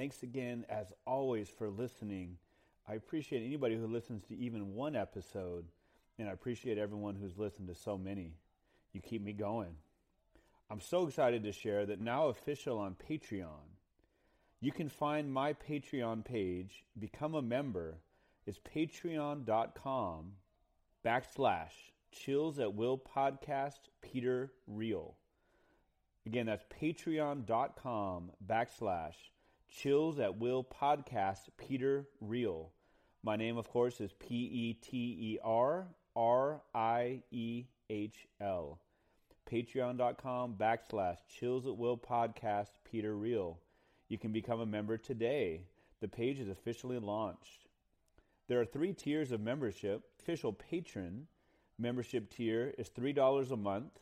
Thanks again, as always, for listening. I appreciate anybody who listens to even one episode, and I appreciate everyone who's listened to so many. You keep me going. I'm so excited to share that now official on Patreon. You can find my Patreon page, become a member. It's patreon.com backslash chills at will podcast Peter Riehl. Again, that's patreon.com backslash chills at will podcast Peter Riehl. My name, of course, is P E T E R R I E H L. Patreon.com backslash chills at will podcast Peter Riehl. You can become a member today. The page is officially launched. There are three tiers of membership. Official patron membership tier is $3 a month.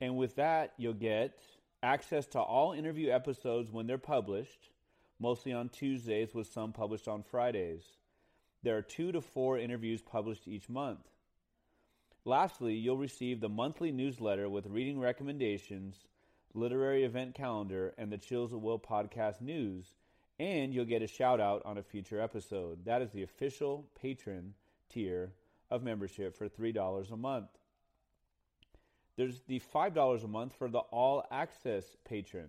And with that, you'll get access to all interview episodes when they're published, mostly on Tuesdays, with some published on Fridays. There are two to four interviews published each month. Lastly, you'll receive the monthly newsletter with reading recommendations, literary event calendar, and the Chills at Will podcast news, and you'll get a shout out on a future episode. That is the official patron tier of membership for $3 a month. There's the $5 a month for the all access patron.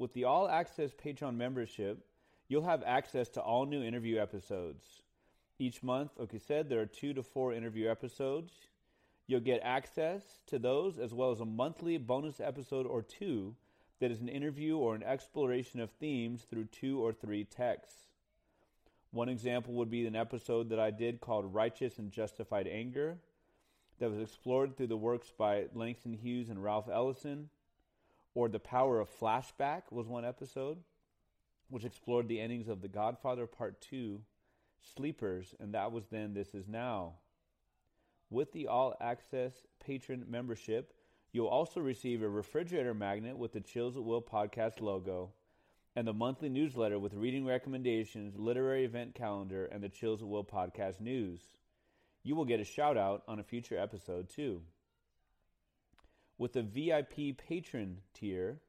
With the all access Patreon membership, you'll have access to all new interview episodes. Each month, like I said, there are two to four interview episodes. You'll get access to those as well as a monthly bonus episode or two that is an interview or an exploration of themes through two or three texts. One example would be an episode that I did called Righteous and Justified Anger that was explored through the works by Langston Hughes and Ralph Ellison, or The Power of Flashback was one episode, which explored the endings of The Godfather Part 2, Sleepers, and that was then This Is Now. With the All Access patron membership, you'll also receive a refrigerator magnet with the Chills at Will podcast logo and the monthly newsletter with reading recommendations, literary event calendar, and the Chills at Will podcast news you will get a shout out on a future episode too. With the VIP patron tier,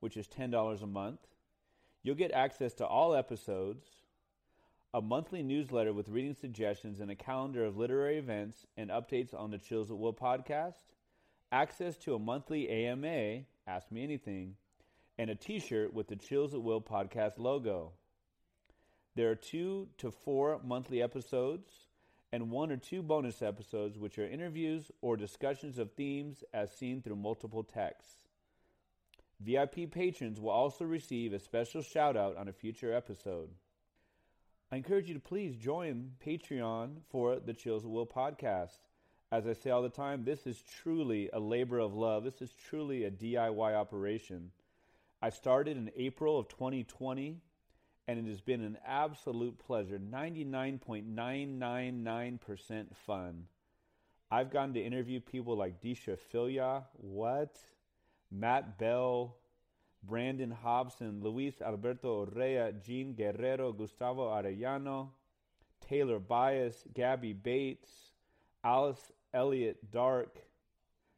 which is $10 a month, you'll get access to all episodes, a monthly newsletter with reading suggestions and a calendar of literary events and updates on the Chills at Will podcast, access to a monthly AMA, Ask Me Anything, and a t shirt with the Chills at Will podcast logo. There are two to four monthly episodes and one or two bonus episodes, which are interviews or discussions of themes as seen through multiple texts. VIP patrons will also receive a special shout out on a future episode. I encourage you to please join Patreon for the Chills at Will podcast. As I say all the time, this is truly a labor of love. This is truly a DIY operation. I started in April of 2020 and it has been an absolute pleasure. 99.999% fun. I've gotten to interview people like Deesha Philyaw, what? Matt Bell, Brandon Hobson, Luis Alberto Urrea, Jean Guerrero, Gustavo Arellano, Taylor Byas, Gabby Bates, Alice Elliott Dark,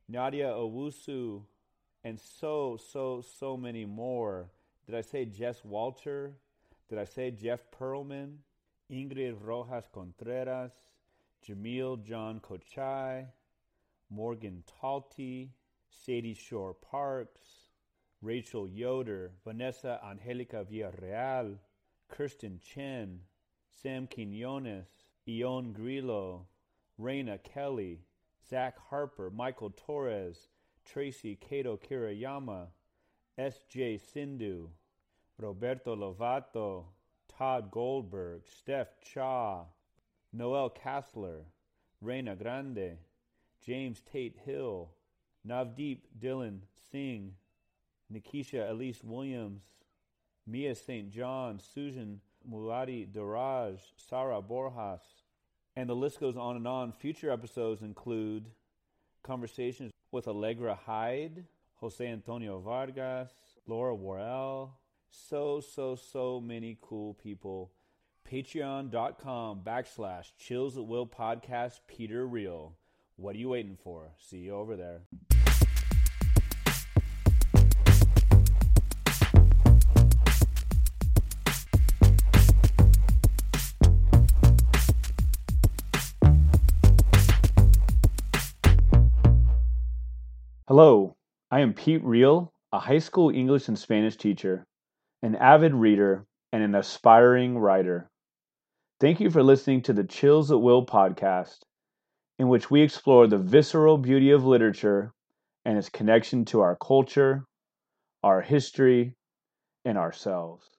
Nadia Owusu, and so, so, so many more. Did I say Jess Walter? Did I say Jeff Pearlman, Ingrid Rojas Contreras, Jamil Jan Kochai, Morgan Talty, Sadie Shore Parks, Rachel Yoder, Vanessa Angelica Villarreal, Kirstin Chen, Sam Quinones, Ioan Grillo, Raina Kelly, Zach Harper, Michael Torres, Traci Kato Kiriyama, S.J. Sindu, Roberto Lovato, Tod Goldberg, Steph Cha, Noel Kassler, Reyna Grande, James Tate Hill, Navdeep Dylan Singh, Nikesha Elise Williams, Mia St. John, Susan Muaddi Darraj, Sara Borjas, and the list goes on and on. Future episodes include conversations with Allegra Hyde, Jose Antonio Vargas, Laura Warrell, so, so, so many cool people. Patreon.com backslash chills at will podcast Peter Riehl. What are you waiting for? See you over there. Hello, I am Pete Riehl, a high school English and Spanish teacher an avid reader, and an aspiring writer. Thank you for listening to the Chills at Will podcast, in which we explore the visceral beauty of literature and its connection to our culture, our history, and ourselves.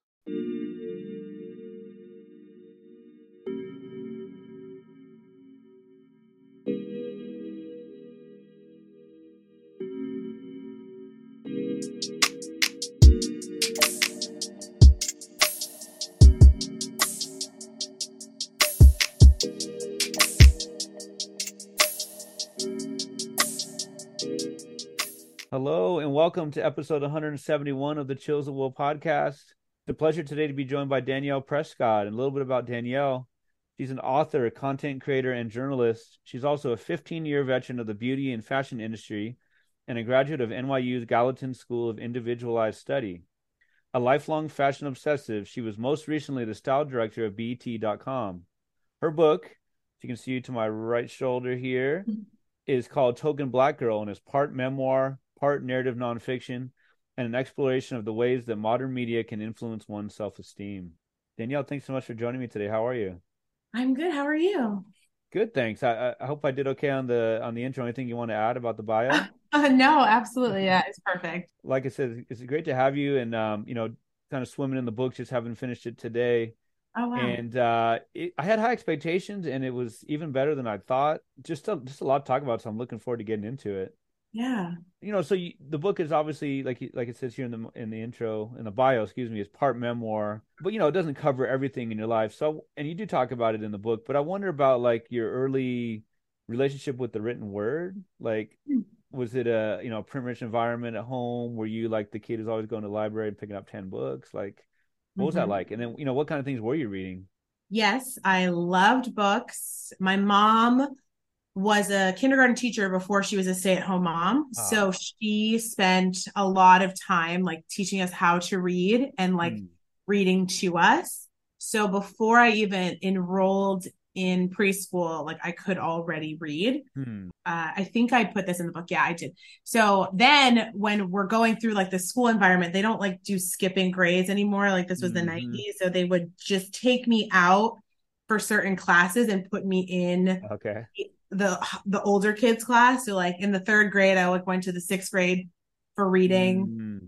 Welcome to episode 171 of the Chills of Will podcast. It's a pleasure today to be joined by Danielle Prescod. And a little bit about Danielle. She's an author, a content creator, and journalist. She's also a 15 year veteran of the beauty and fashion industry and a graduate of NYU's Gallatin School of Individualized Study. A lifelong fashion obsessive, she was most recently the style director of BET.com. Her book, you can see to my right shoulder here, is called Token Black Girl and is part memoir, part narrative nonfiction, and an exploration of the ways that modern media can influence one's self esteem. Danielle, thanks so much for joining me today. How are you? I'm good. How are you? Good, thanks. I, I hope I did okay on the on the intro. Anything you want to add about the bio? Uh, no, absolutely. Yeah, it's perfect. Like I said, it's great to have you, and um, you know, kind of swimming in the book. Just haven't finished it today. Oh wow! And uh, it, I had high expectations, and it was even better than I thought. Just a, just a lot to talk about, so I'm looking forward to getting into it. Yeah. You know, so you, the book is obviously like like it says here in the in the intro in the bio, excuse me, is part memoir, but you know it doesn't cover everything in your life. So, and you do talk about it in the book, but I wonder about like your early relationship with the written word. Like, mm. was it a you know print rich environment at home? Were you like the kid who's always going to the library and picking up ten books? Like, what was mm-hmm. that like? And then you know what kind of things were you reading? Yes, I loved books. My mom was a kindergarten teacher before she was a stay-at-home mom. Oh. So she spent a lot of time like teaching us how to read and like mm. reading to us. So before I even enrolled in preschool, like I could already read. Hmm. Uh, I think I put this in the book. Yeah, I did. So then when we're going through like the school environment, they don't like do skipping grades anymore. Like this was mm-hmm. the 90s. So they would just take me out for certain classes and put me in okay the the older kids class. So like in the third grade, I like went to the sixth grade for reading. Mm.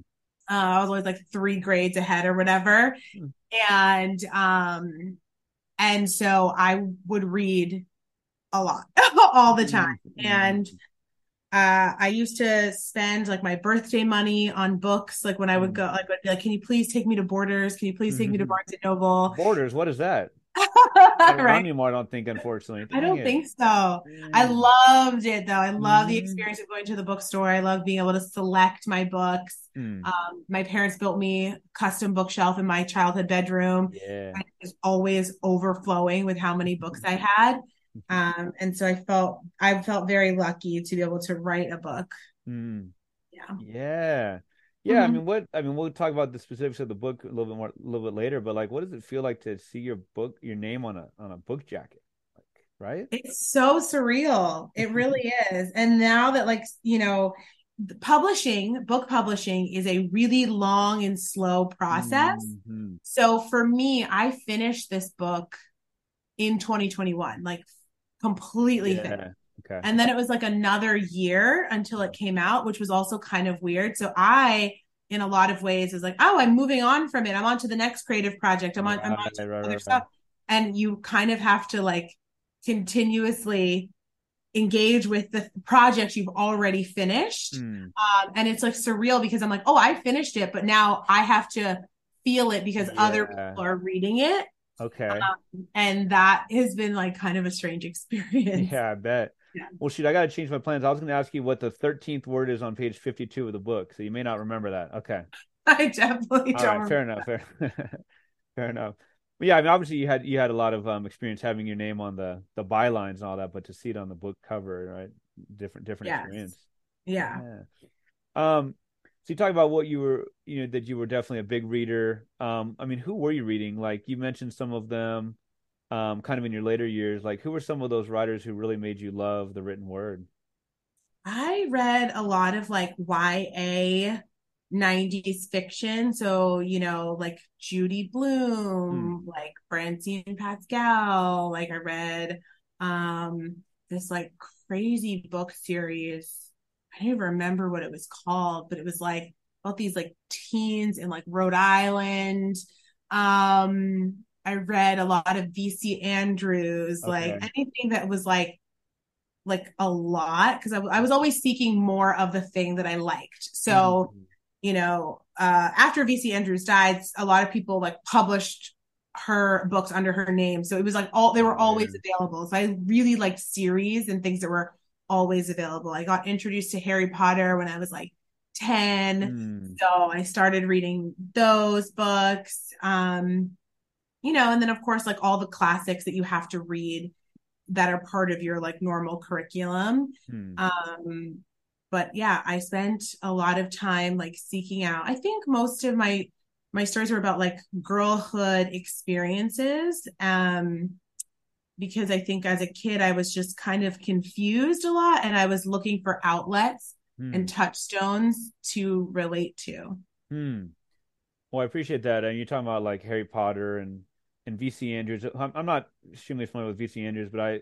Uh, I was always like three grades ahead or whatever, mm. and um, and so I would read a lot all the time, mm. and uh, I used to spend like my birthday money on books. Like when I would mm. go, like, would be like, "Can you please take me to Borders? Can you please take me to mm-hmm. Barnes and Noble?" Borders, what is that? right. anymore, I don't think, unfortunately. Dang I don't it. think so. Mm. I loved it though. I love mm. the experience of going to the bookstore. I love being able to select my books. Mm. Um, my parents built me custom bookshelf in my childhood bedroom. Yeah. I was always overflowing with how many books I had. Mm-hmm. Um, and so I felt I felt very lucky to be able to write a book. Mm. Yeah. Yeah. Yeah, mm-hmm. I mean, what I mean, we'll talk about the specifics of the book a little bit more, a little bit later. But like, what does it feel like to see your book, your name on a on a book jacket? Like, right? It's so surreal. It really is. And now that like you know, publishing, book publishing is a really long and slow process. Mm-hmm. So for me, I finished this book in 2021, like completely yeah. finished. Okay. And then it was like another year until it came out, which was also kind of weird. So I, in a lot of ways, is like, oh, I'm moving on from it. I'm on to the next creative project. I'm on, I'm on to right, other right, stuff. Right. And you kind of have to like continuously engage with the project you've already finished. Mm. Um, and it's like surreal because I'm like, oh, I finished it, but now I have to feel it because yeah. other people are reading it. Okay. Um, and that has been like kind of a strange experience. Yeah, I bet. Yeah. Well, shoot, I got to change my plans. I was going to ask you what the 13th word is on page 52 of the book. So you may not remember that. Okay. I definitely All don't. Right, fair enough. Fair, fair enough. But yeah, I mean, obviously you had you had a lot of um, experience having your name on the the bylines and all that, but to see it on the book cover, right? Different different yes. experience. Yeah. yeah. Um. So you talk about what you were, you know, that you were definitely a big reader. Um. I mean, who were you reading? Like you mentioned some of them um, kind of in your later years, like who were some of those writers who really made you love the written word? I read a lot of like YA 90s fiction. So, you know, like Judy Blume, mm. like Francine Pascal. Like I read um this like crazy book series. I don't even remember what it was called, but it was like about these like teens in like Rhode Island. Um I read a lot of VC Andrews, okay. like anything that was like like a lot because I, w- I was always seeking more of the thing that I liked. So, mm-hmm. you know, uh, after VC Andrews died, a lot of people like published her books under her name. So it was like all they were always available. So I really liked series and things that were always available. I got introduced to Harry Potter when I was like 10. Mm. So I started reading those books. Um, you know, and then of course, like all the classics that you have to read that are part of your like normal curriculum. Hmm. Um, but yeah, I spent a lot of time like seeking out. I think most of my my stories were about like girlhood experiences. Um, because I think as a kid I was just kind of confused a lot and I was looking for outlets hmm. and touchstones to relate to. Hmm. Well, I appreciate that. And you're talking about like Harry Potter and and VC Andrews. I'm, I'm not extremely familiar with VC Andrews, but I,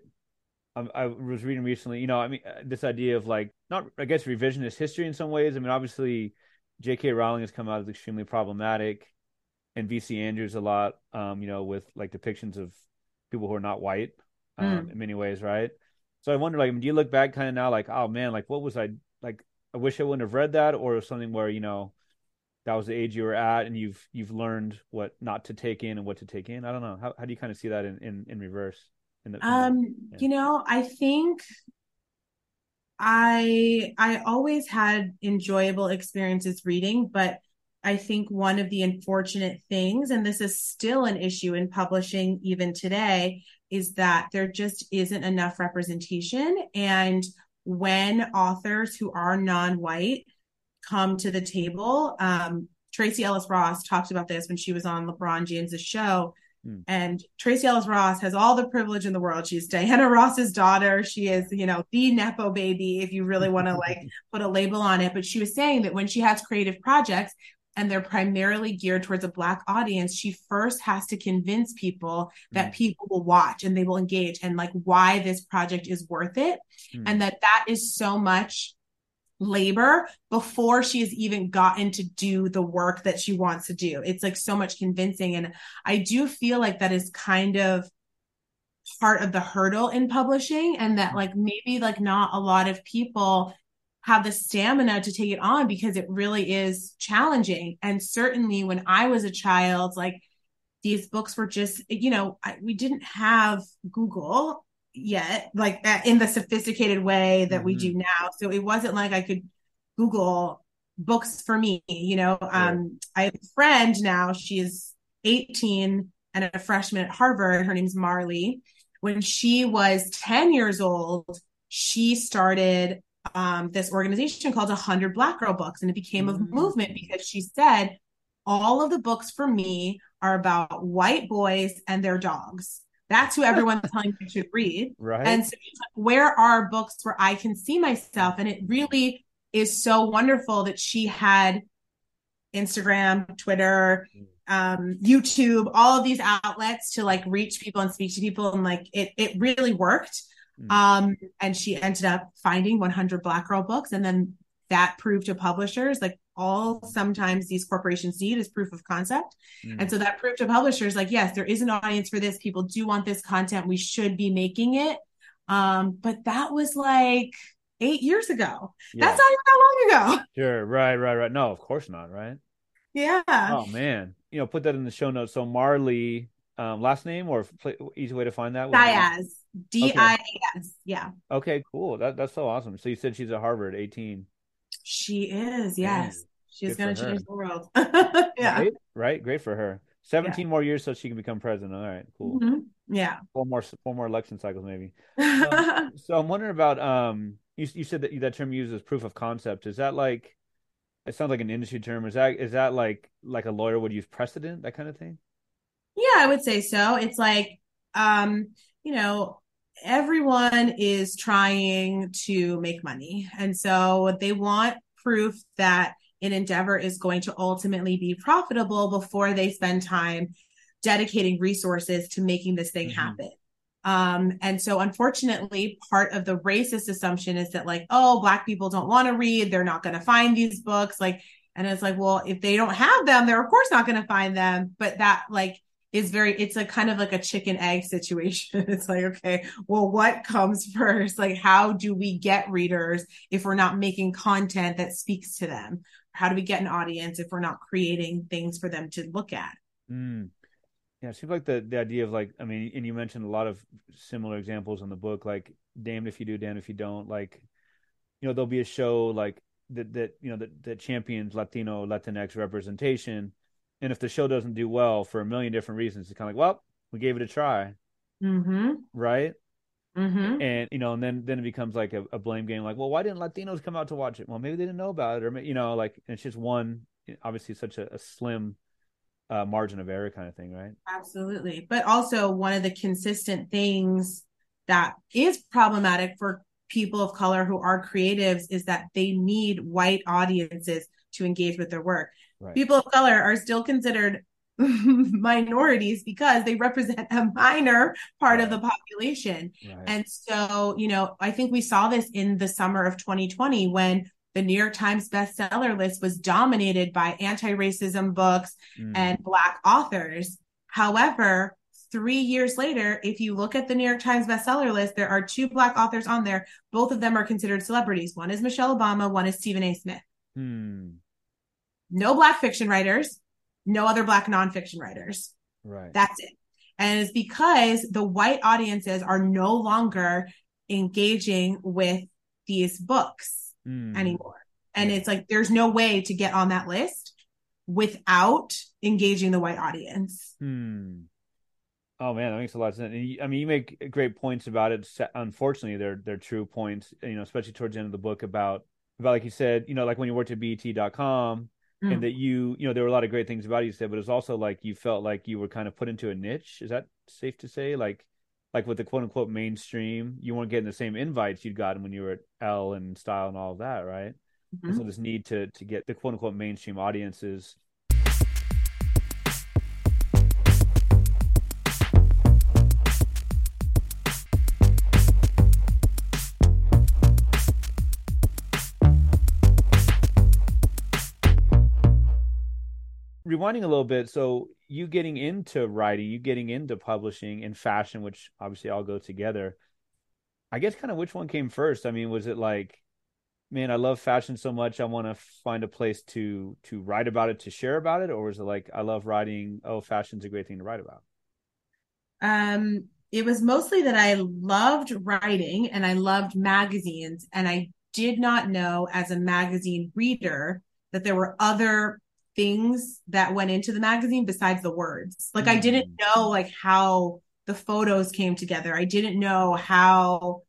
I, I was reading recently. You know, I mean, uh, this idea of like not, I guess, revisionist history in some ways. I mean, obviously, J.K. Rowling has come out as extremely problematic, and VC Andrews a lot. Um, you know, with like depictions of people who are not white, um, mm. in many ways, right? So I wonder, like, do you look back kind of now, like, oh man, like, what was I like? I wish I wouldn't have read that, or something where you know that was the age you were at and you've you've learned what not to take in and what to take in? I don't know. How, how do you kind of see that in in, in reverse in the, in um the, yeah. you know i think i i always had enjoyable experiences reading but i think one of the unfortunate things and this is still an issue in publishing even today is that there just isn't enough representation. And when authors who are non-white come to the table. Um, Tracee Ellis Ross talked about this when she was on LeBron James's show. Mm. And Tracee Ellis Ross has all the privilege in the world. She's Diana Ross's daughter. She is, you know, the Nepo baby, if you really want to like put a label on it. But she was saying that when she has creative projects, and they're primarily geared towards a black audience she first has to convince people that mm. people will watch and they will engage and like why this project is worth it mm. and that that is so much labor before she has even gotten to do the work that she wants to do. It's like so much convincing. And I do feel like that is kind of part of the hurdle in publishing and that like maybe like not a lot of people have the stamina to take it on because it really is challenging. And certainly when I was a child, like these books were just, you know, I, we didn't have Google yet, like in the sophisticated way that mm-hmm. we do mm-hmm. now. So it wasn't like I could Google books for me, you know. Um, I have a friend now, she's 18 and a freshman at Harvard. Her name's Marley. When she was 10 years old, she started um, this organization called 100 Black Girl Books, and it became mm-hmm. a movement because she said, All of the books for me are about white boys and their dogs. That's who everyone's telling me should read. Right. And so like, where are books where I can see myself? And it really is so wonderful that she had Instagram, Twitter, um, YouTube, all of these outlets to like reach people and speak to people. And like it, it really worked. Mm. Um, and she ended up finding 100 Black Girl books. And then that proved to publishers like all sometimes these corporations need is proof of concept. Mm. And so that proof to publishers, like, yes, there is an audience for this. People do want this content. We should be making it. Um, but that was like eight years ago. Yeah. That's not even that long ago. Sure. Right, right, right. No, of course not. Right. Yeah. Oh man. You know, put that in the show notes. So Marley, um, last name or easy way to find that? Diaz. D I A S. Yeah. Okay, cool. That that's so awesome. So you said she's at Harvard, 18. She is, yes. She's going to change the world. yeah. Right? right? Great for her. 17 yeah. more years so she can become president. All right, cool. Mm-hmm. Yeah. Four more four more election cycles maybe. so, so, I'm wondering about um you you said that that term uses proof of concept. Is that like it sounds like an industry term. Is that is that like like a lawyer would use precedent, that kind of thing? Yeah, I would say so. It's like um, you know, everyone is trying to make money. And so they want proof that an endeavor is going to ultimately be profitable before they spend time dedicating resources to making this thing mm-hmm. happen. Um, and so unfortunately, part of the racist assumption is that like, oh, black people don't want to read, they're not going to find these books. Like, and it's like, well, if they don't have them, they're of course not going to find them. But that like is very, it's a kind of like a chicken egg situation. it's like, okay, well, what comes first? Like, how do we get readers if we're not making content that speaks to them? How do we get an audience if we're not creating things for them to look at? Mm. Yeah, it seems like the the idea of like I mean, and you mentioned a lot of similar examples in the book, like damned if you do, damned if you don't. Like, you know, there'll be a show like that that you know that that champions Latino Latinx representation, and if the show doesn't do well for a million different reasons, it's kind of like, well, we gave it a try, mm-hmm. right? Mm-hmm. And you know, and then then it becomes like a, a, blame game. Like, well, why didn't Latinos come out to watch it? Well, maybe they didn't know about it, or you know, like it's just one. Obviously, such a, a slim uh, margin of error kind of thing, right? Absolutely. But also, one of the consistent things that is problematic for people of color who are creatives is that they need white audiences to engage with their work. Right. People of color are still considered minorities because they represent a minor part right. of the population. Right. And so, you know, I think we saw this in the summer of 2020 when the New York Times bestseller list was dominated by anti racism books mm. and Black authors. However, three years later, if you look at the New York Times bestseller list, there are two Black authors on there. Both of them are considered celebrities. One is Michelle Obama, one is Stephen A. Smith. Mm. No Black fiction writers, no other Black nonfiction writers. Right. That's it. And it's because the white audiences are no longer engaging with these books mm. anymore. And yeah. it's like there's no way to get on that list without engaging the white audience. Hmm. Oh man, that makes a lot of sense. I mean, you make great points about it. Unfortunately, they're they're true points. You know, especially towards the end of the book about about like you said, you know, like when you worked at BET.com mm. and that you, you know, there were a lot of great things about it. You said, but it's also like you felt like you were kind of put into a niche. Is that safe to say? Like, like with the quote unquote mainstream, you weren't getting the same invites you'd gotten when you were at Elle and Style and all of that, right? Mm-hmm. So this need to to get the quote unquote mainstream audiences rewinding a little bit, so you getting into writing, you getting into publishing and fashion, which obviously all go together. I guess kind of which one came first? I mean, was it like, man, I love fashion so much, I want to find a place to to write about it, to share about it, or was it like, I love writing, oh, fashion's a great thing to write about? Um, it was mostly that I loved writing and I loved magazines, and I did not know as a magazine reader that there were other things that went into the magazine besides the words. Like mm-hmm. I didn't mm. know like how the photos came together. I didn't know how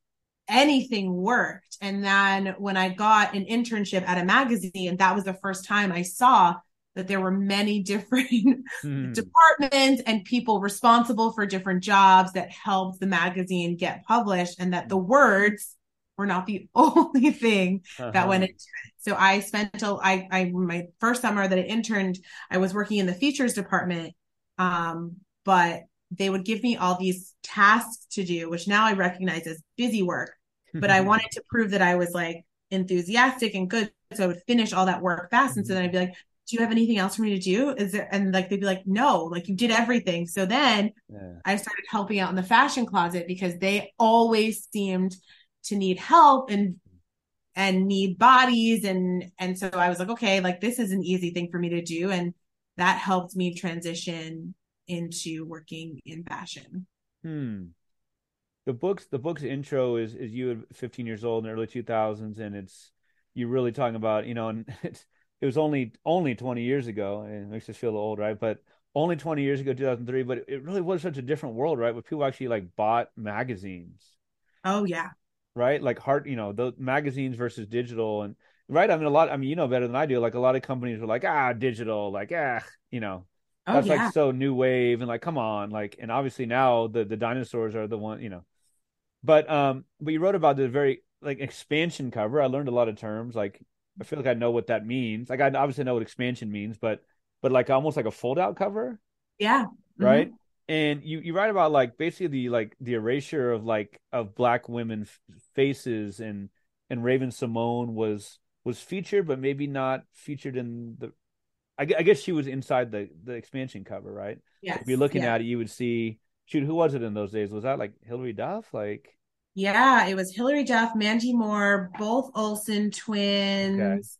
anything worked. And then when I got an internship at a magazine, that was the first time I saw that there were many different mm. departments and people responsible for different jobs that helped the magazine get published and that the words were not the only thing uh-huh. that went into it. So I spent until I, I, my first summer that I interned, I was working in the features department. Um, but they would give me all these tasks to do, which now I recognize as busy work. But I wanted to prove that I was like enthusiastic and good. So I would finish all that work fast. And so then I'd be like, do you have anything else for me to do? Is there, and like, they'd be like, no, like you did everything. So then yeah. I started helping out in the fashion closet because they always seemed to need help and and need bodies. And and so I was like okay like this is an easy thing for me to do. And that helped me transition into working in fashion. Hmm. The books the book's intro is is you at 15 years old in the early 2000s and it's you really talking about you know and it's it was only only 20 years ago and it makes us feel old right? But only 20 years ago 2003 but it really was such a different world right? Where people actually like bought magazines. Oh yeah right? Like hard, you know, the magazines versus digital and right. I mean, a lot. I mean, you know better than I do. Like a lot of companies were like, ah, digital, like ah, you know, oh, that's yeah. like so new wave and like, come on, like, and obviously now the the dinosaurs are the one, you know. but um, but you wrote about the very like expansion cover. I learned a lot of terms. Like I feel like I know what that means. Like I obviously know what expansion means, but but like almost like a fold out cover. Yeah. Right. Mm-hmm. And you you write about like basically the like the erasure of like of black women faces and and Raven-Symoné was was featured, but maybe not featured in the. I, I guess she was inside the the expansion cover, right? Yeah. If you're looking yeah. at it, you would see. Shoot, who was it in those days? Was that like Hilary Duff? Like. Yeah, it was Hilary Duff, Mandy Moore, both Olsen twins.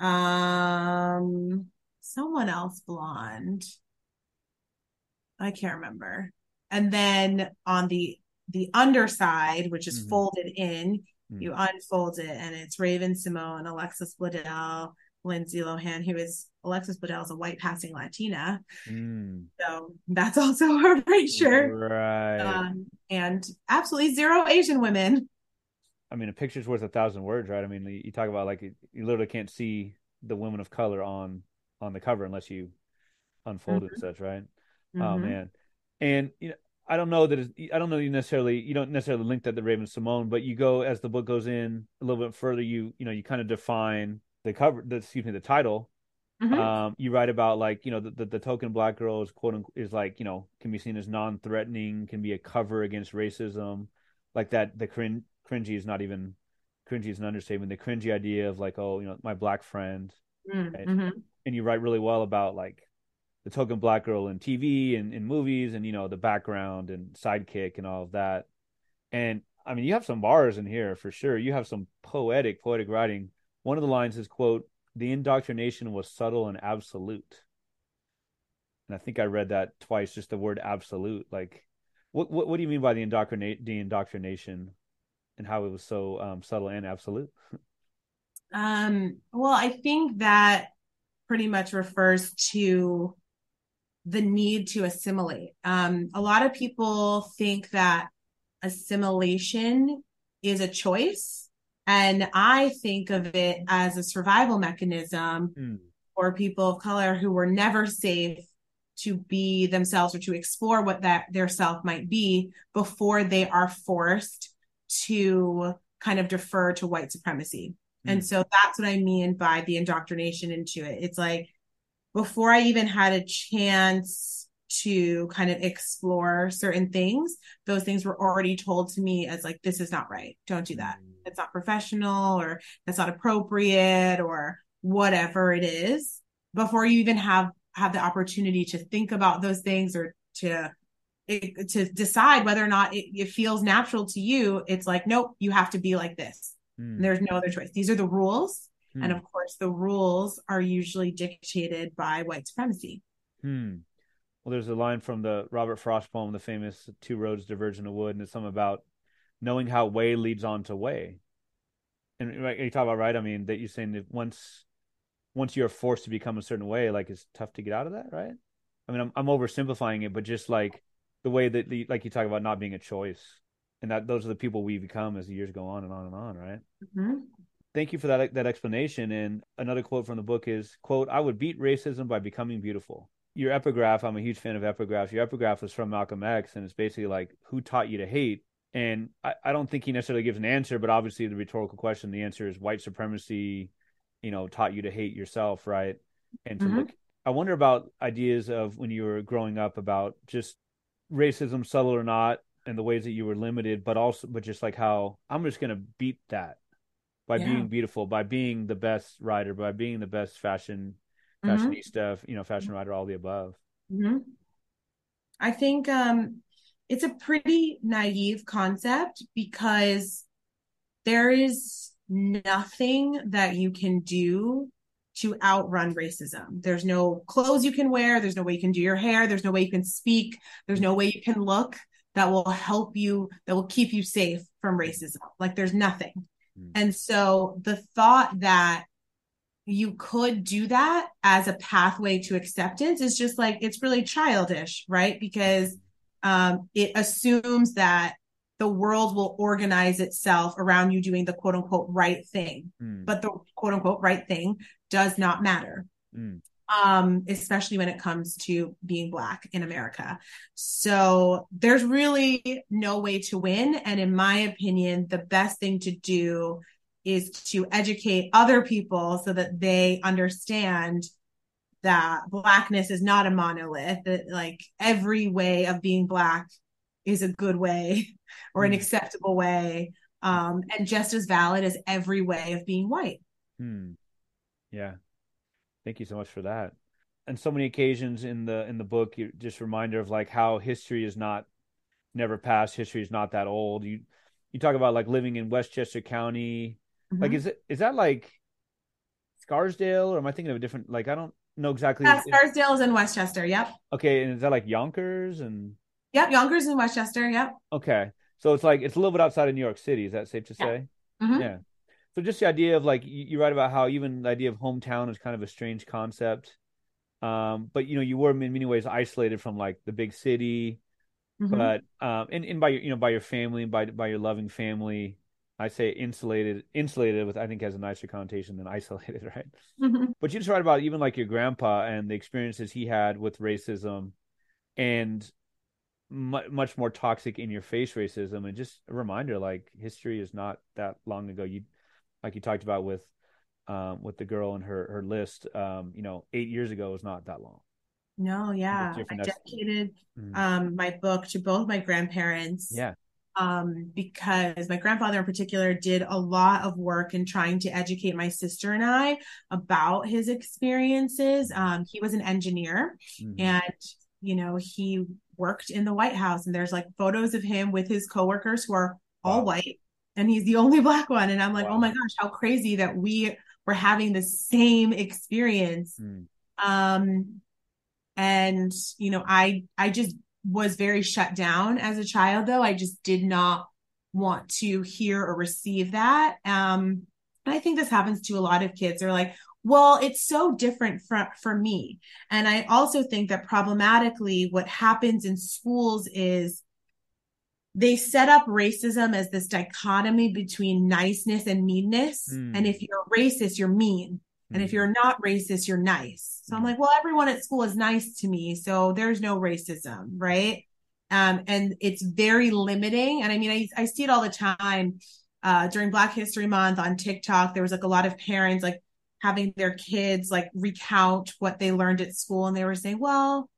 Okay. Um, someone else blonde. I can't remember. And then on the the underside, which is mm-hmm. folded in, mm-hmm. you unfold it, and it's Raven-Symoné, Alexis Bledel, Lindsay Lohan, who is Alexis Bledel is a white passing Latina. Mm. So that's also a erasure. Right. Um, and absolutely zero Asian women. I mean, a picture's worth a thousand words, right? I mean, you talk about like you literally can't see the women of color on on the cover unless you unfold mm-hmm. it such, right? Oh, mm-hmm. Oh man. And you know, I don't know that I don't know you necessarily you don't necessarily link that to Raven-Symoné, but you go as the book goes in a little bit further, you you know, you kind of define the cover the excuse me, the title. Mm-hmm. Um, you write about like, you know, the, the, the token black girl is quote unquote is like, you know, can be seen as non threatening, can be a cover against racism. Like that the crin- cringy is not even cringy is an understatement. The cringy idea of like, oh, you know, my black friend. Mm, right? Mm-hmm. And you write really well about like the token black girl in TV and in movies and you know the background and sidekick and all of that. And I mean, you have some bars in here for sure. You have some poetic, poetic writing. One of the lines is quote, "The indoctrination was subtle and absolute." And I think I read that twice, just the word absolute. Like, what what, what do you mean by the indoctrinate the indoctrination, and how it was so um, subtle and absolute? um. Well, I think that pretty much refers to the need to assimilate. Um, a lot of people think that assimilation is a choice. And I think of it as a survival mechanism mm. for people of color who were never safe to be themselves or to explore what that their self might be before they are forced to kind of defer to white supremacy. Mm. And so that's what I mean by the indoctrination into it. It's like before I even had a chance to kind of explore certain things, those things were already told to me as like, this is not right. Don't do that. Mm. It's not professional or that's not appropriate or whatever it is before you even have have the opportunity to think about those things or to to decide whether or not it, it feels natural to you it's like nope you have to be like this mm. there's no other choice these are the rules Hmm. And of course, the rules are usually dictated by white supremacy. Hmm. Well, there's a line from the Robert Frost poem, the famous Two Roads Diverge in a Wood, and it's something about knowing how way leads on to way. And right, you talk about, right? I mean, that you're saying that once once you're forced to become a certain way, like it's tough to get out of that, right? I mean, I'm, I'm oversimplifying it, but just like the way that, the, like you talk about not being a choice, and that those are the people we become as the years go on and on and on, right? Mm-hmm thank you for that that explanation. And another quote from the book is quote, I would beat racism by becoming beautiful. Your epigraph, I'm a huge fan of epigraphs. Your epigraph was from Malcolm X, and it's basically like, who taught you to hate? And I, I don't think he necessarily gives an answer, but obviously the rhetorical question, the answer is white supremacy, you know, taught you to hate yourself, right? And to mm-hmm. look I wonder about ideas of when you were growing up about just racism, subtle or not, and the ways that you were limited, but also, but just like how I'm just going to beat that by yeah. being beautiful, by being the best writer, by being the best fashion mm-hmm. fashionista, mm-hmm. you know, fashion writer, all the above. Mm-hmm. I think um, it's a pretty naive concept because there is nothing that you can do to outrun racism. There's no clothes you can wear. There's no way you can do your hair. There's no way you can speak. There's no way you can look that will help you, that will keep you safe from racism. Like there's nothing. Mm. And so the thought that you could do that as a pathway to acceptance is just like it's really childish, right? Because um, it assumes that the world will organize itself around you doing the quote unquote right thing. Mm. But the quote unquote right thing does not matter. Mm. Um, especially when it comes to being Black in America. So there's really no way to win. And in my opinion, the best thing to do is to educate other people so that they understand that blackness is not a monolith that like every way of being black is a good way or an mm. acceptable way um, and just as valid as every way of being white hmm. yeah thank you so much for that. And so many occasions in the in the book you just reminder of like how history is not never past. History is not that old. You you talk about like living in westchester county. Mm-hmm. like is it is that like scarsdale or am i thinking of a different like i don't know exactly yeah, scarsdale is in westchester yep. Okay and is that like yonkers and yep yonkers in westchester yep. Okay so it's like it's a little bit outside of new york city is that safe to say? Mm-hmm. yeah. So just the idea of like you, you write about how even the idea of hometown is kind of a strange concept um, but you know, you were in many ways isolated from like the big city, mm-hmm. but um, and, and by your you know by your family, and by by your loving family. I say insulated, insulated with I think has a nicer connotation than isolated, right? Mm-hmm. But you just write about even like your grandpa and the experiences he had with racism, and much more toxic in your face racism, and just a reminder like history is not that long ago. You like you talked about with um, with the girl and her her list. Um, you know, eight years ago was not that long. No, yeah, I dedicated mm-hmm. um, my book to both my grandparents. Yeah. Um, because my grandfather in particular did a lot of work in trying to educate my sister and I about his experiences. Mm-hmm. Um, he was an engineer mm-hmm. and, you know, he worked in the White House and there's like photos of him with his coworkers who are all wow. white and he's the only black one. And I'm like, wow. oh my gosh, how crazy that we were having the same experience. Mm. Um, and you know, I I just was very shut down as a child. Though I just did not want to hear or receive that. Um, and I think this happens to a lot of kids. They're like, well, it's so different for, for me. And I also think that problematically, what happens in schools is they set up racism as this dichotomy between niceness and meanness. Mm. And if you're racist, you're mean. Mm. And if hmm. you're not racist, you're nice. So. I'm hmm. like, well, everyone at school is nice to me. So there's no racism, right? Um, and it's very limiting. And I mean, I, I see it all the time uh, during Black History Month on TikTok. There was like a lot of parents like having their kids like recount what they learned at school. And they were saying, well,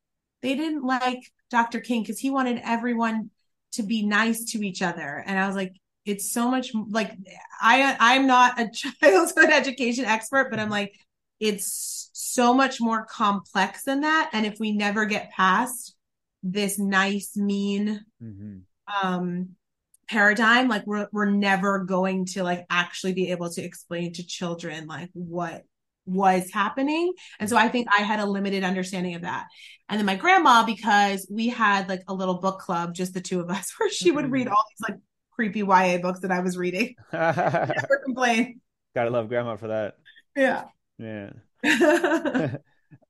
they didn't like Dr. King because he wanted everyone to be nice to each other. And I was like, it's so much like I I'm not a childhood education expert, but I'm like, it's so much more complex than that. And if we never get past this nice, mean mm-hmm. um paradigm, like we're we're never going to like actually be able to explain to children like what was happening. And so I think I had a limited understanding of that. And then my grandma, because we had like a little book club, just the two of us, where she would read mm. all these like creepy YA books that I was reading. Never complain. Gotta love grandma for that. Yeah. Yeah.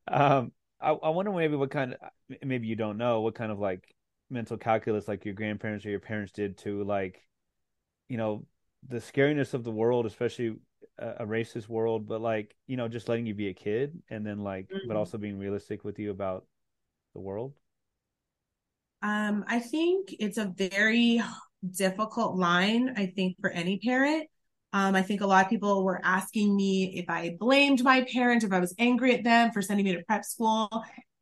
um, I, I wonder maybe what kind of maybe you don't know what kind of like mental calculus like your grandparents or your parents did to like you know the scariness of the world, especially a, racist world, but like you know, just letting you be a kid, and then like, mm-hmm. but also being realistic with you about the world. Um, I think it's a very difficult line. I think for any parent. Um, I think a lot of people were asking me if I blamed my parents, if I was angry at them for sending me to prep school.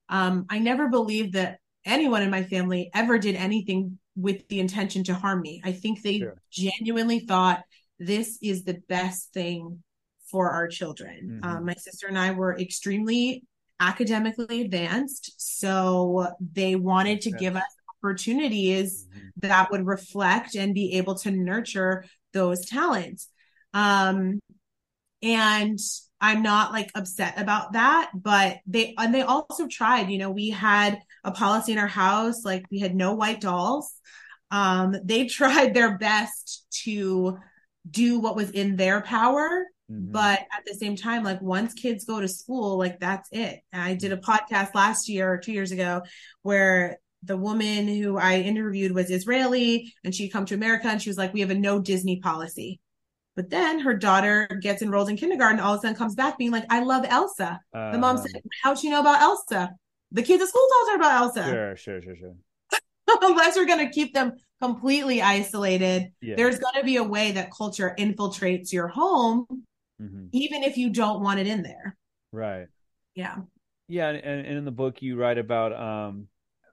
Um, I never believed that anyone in my family ever did anything with the intention to harm me. I think they sure. genuinely thought this is the best thing for our children. Mm-hmm. Um, my sister and I were extremely academically advanced, so they wanted to give us opportunities mm-hmm. that would reflect and be able to nurture those talents. Um, and I'm not like upset about that, but they and they also tried. You know, we had a policy in our house like we had no white dolls. Um, they tried their best to do what was in their power mm-hmm. but at the same time like once kids go to school like that's it and i did a podcast last year or two years ago where the woman who i interviewed was israeli and she come to america and she was like we have a no disney policy But then her daughter gets enrolled in kindergarten, all of a sudden comes back being like, I love Elsa. Uh, the mom uh-huh. said, How'd she know about Elsa? The kids at school told her about Elsa. Sure, sure, sure, sure. Unless we're going to keep them completely isolated, yeah. there's going to be a way that culture infiltrates your home, mm-hmm. even if you don't want it in there. Right. Yeah. Yeah. And, and in the book, you write about, um,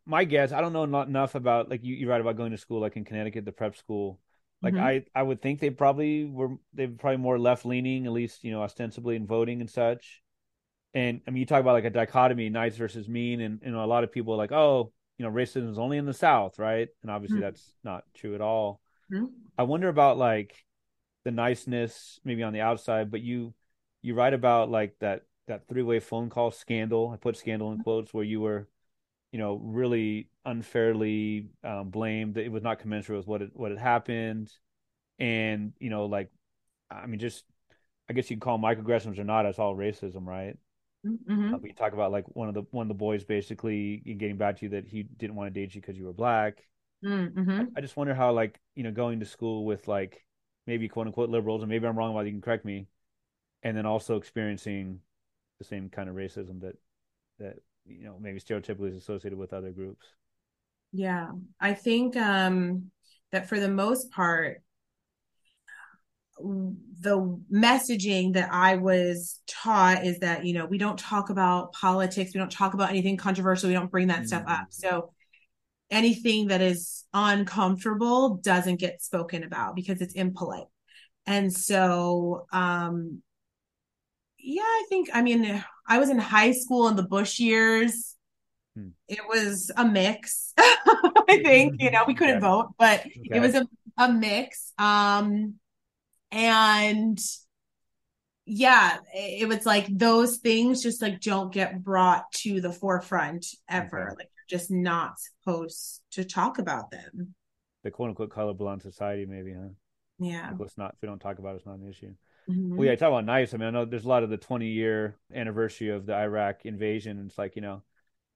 my guess, I don't know not enough about, like, you, you write about going to school, like in Connecticut, the prep school like mm-hmm. I, I would think they probably were they probably more left leaning, at least you know ostensibly in voting and such. And I mean, you talk about like a dichotomy, nice versus mean, and you know a lot of people are like, oh, you know, racism is only in the South, right? And obviously mm-hmm. that's not true at all. Mm-hmm. I wonder about like the niceness maybe on the outside, but you you write about like that that three way phone call scandal. I put scandal in quotes where you were you know, really unfairly um, blamed that it was not commensurate with what it, what had happened, and you know, like, I mean, just I guess you can call microaggressions or not. It's all racism, right? Mm-hmm. Uh, we talk about like one of the one of the boys basically getting back to you that he didn't want to date you because you were black. Mm-hmm. I, I, just wonder how like you know going to school with like maybe quote unquote liberals and maybe I'm wrong about it, you can correct me, and then also experiencing the same kind of racism that that you know maybe stereotypically is associated with other groups yeah i think um that for the most part the messaging that I was taught is that, you know, we don't talk about politics, we don't talk about anything controversial, we don't bring that mm-hmm. stuff up. Mm. So anything that is uncomfortable doesn't get spoken about because it's impolite. And so um yeah, I think I mean I was in high school in the Bush years. Hmm. It was a mix. I think, you know, we couldn't okay. vote, but okay. it was a, a mix. Um, and yeah, it, was like those things just like don't get brought to the forefront ever. Okay. Like you're just not supposed to talk about them. The quote unquote colorblind society, maybe, huh? Yeah. Like, it's not, if we don't talk about it, it's not an issue. Mm-hmm. Well, yeah, talk about nice. I mean, I know there's a lot of the 20 year anniversary of the Iraq invasion. And it's like, you know,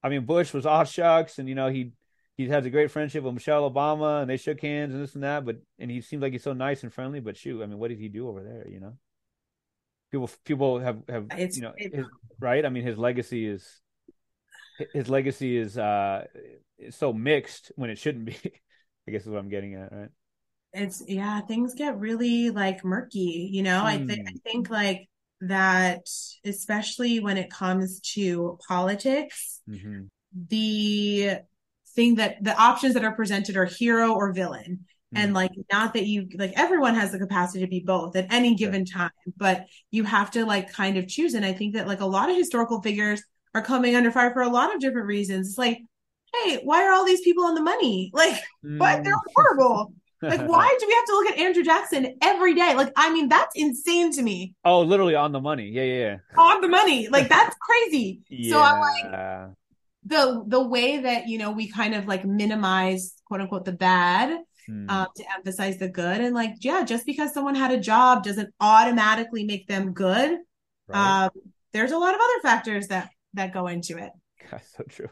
I mean, Bush was all shucks, and you know, he he has a great friendship with Michelle Obama, and they shook hands and this and that. But and he seems like he's so nice and friendly. But shoot, I mean, what did he do over there? You know, people people have have it's, you know his, right. I mean, his legacy is his legacy is uh is so mixed when it shouldn't be. I guess is what I'm getting at, right? it's yeah things get really like murky you know mm. I, th- I hmm. think like that especially when it comes to politics mm-hmm. the thing that the options that are presented are hero or villain mm. and like not that you like everyone has the capacity to be both at any given time but you have to like kind of choose and i think that like a lot of historical figures are coming under fire for a lot of different reasons it's like hey why are all these people on the money like mm. what they're horrible like, why do we have to look at Andrew Jackson every day? Like, I mean, that's insane to me. Oh, literally on the money. Yeah, yeah, yeah. On the money. Like, that's crazy. yeah. So I'm like, the the way that you know we kind of like minimize quote unquote the bad hmm. um, to emphasize the good, and like, yeah, just because someone had a job doesn't automatically make them good. Right. Um, there's a lot of other factors that that go into it. That's so true.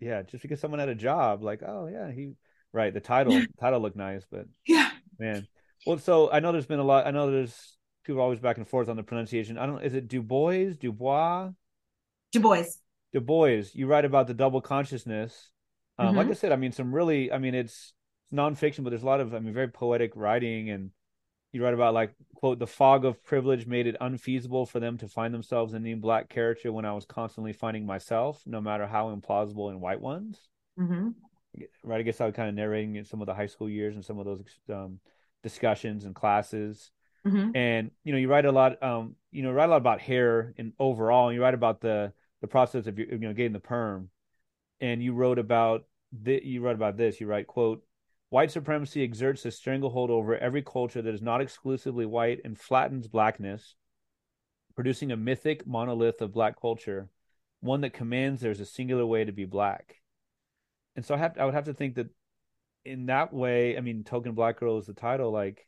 Yeah, just because someone had a job, like, oh yeah, he Right. The title title looked nice, but yeah, man. Well, so I know there's been a lot. I know there's people always back and forth on the pronunciation. I don't. Is it Dubois Dubois? Dubois? Dubois. Dubois. You write about the double consciousness. Um, mm-hmm. Like I said, I mean, some really. I mean, it's nonfiction, but there's a lot of. I mean, very poetic writing, and you write about like quote the fog of privilege made it unfeasible for them to find themselves in the black character when I was constantly finding myself, no matter how implausible in white ones. Mm-hmm right? I guess I was kind of narrating some of the high school years and some of those um, discussions and classes. Mm-hmm. And you know, you write a lot. Um, you know, write a lot about hair and overall. And you write about the the process of you know getting the perm. And you wrote about the, you wrote about this. You write quote. White supremacy exerts a stranglehold over every culture that is not exclusively white and flattens blackness, producing a mythic monolith of black culture, one that commands there's a singular way to be black and so I have I would have to think that in that way, I mean, Token Black Girl is the title, like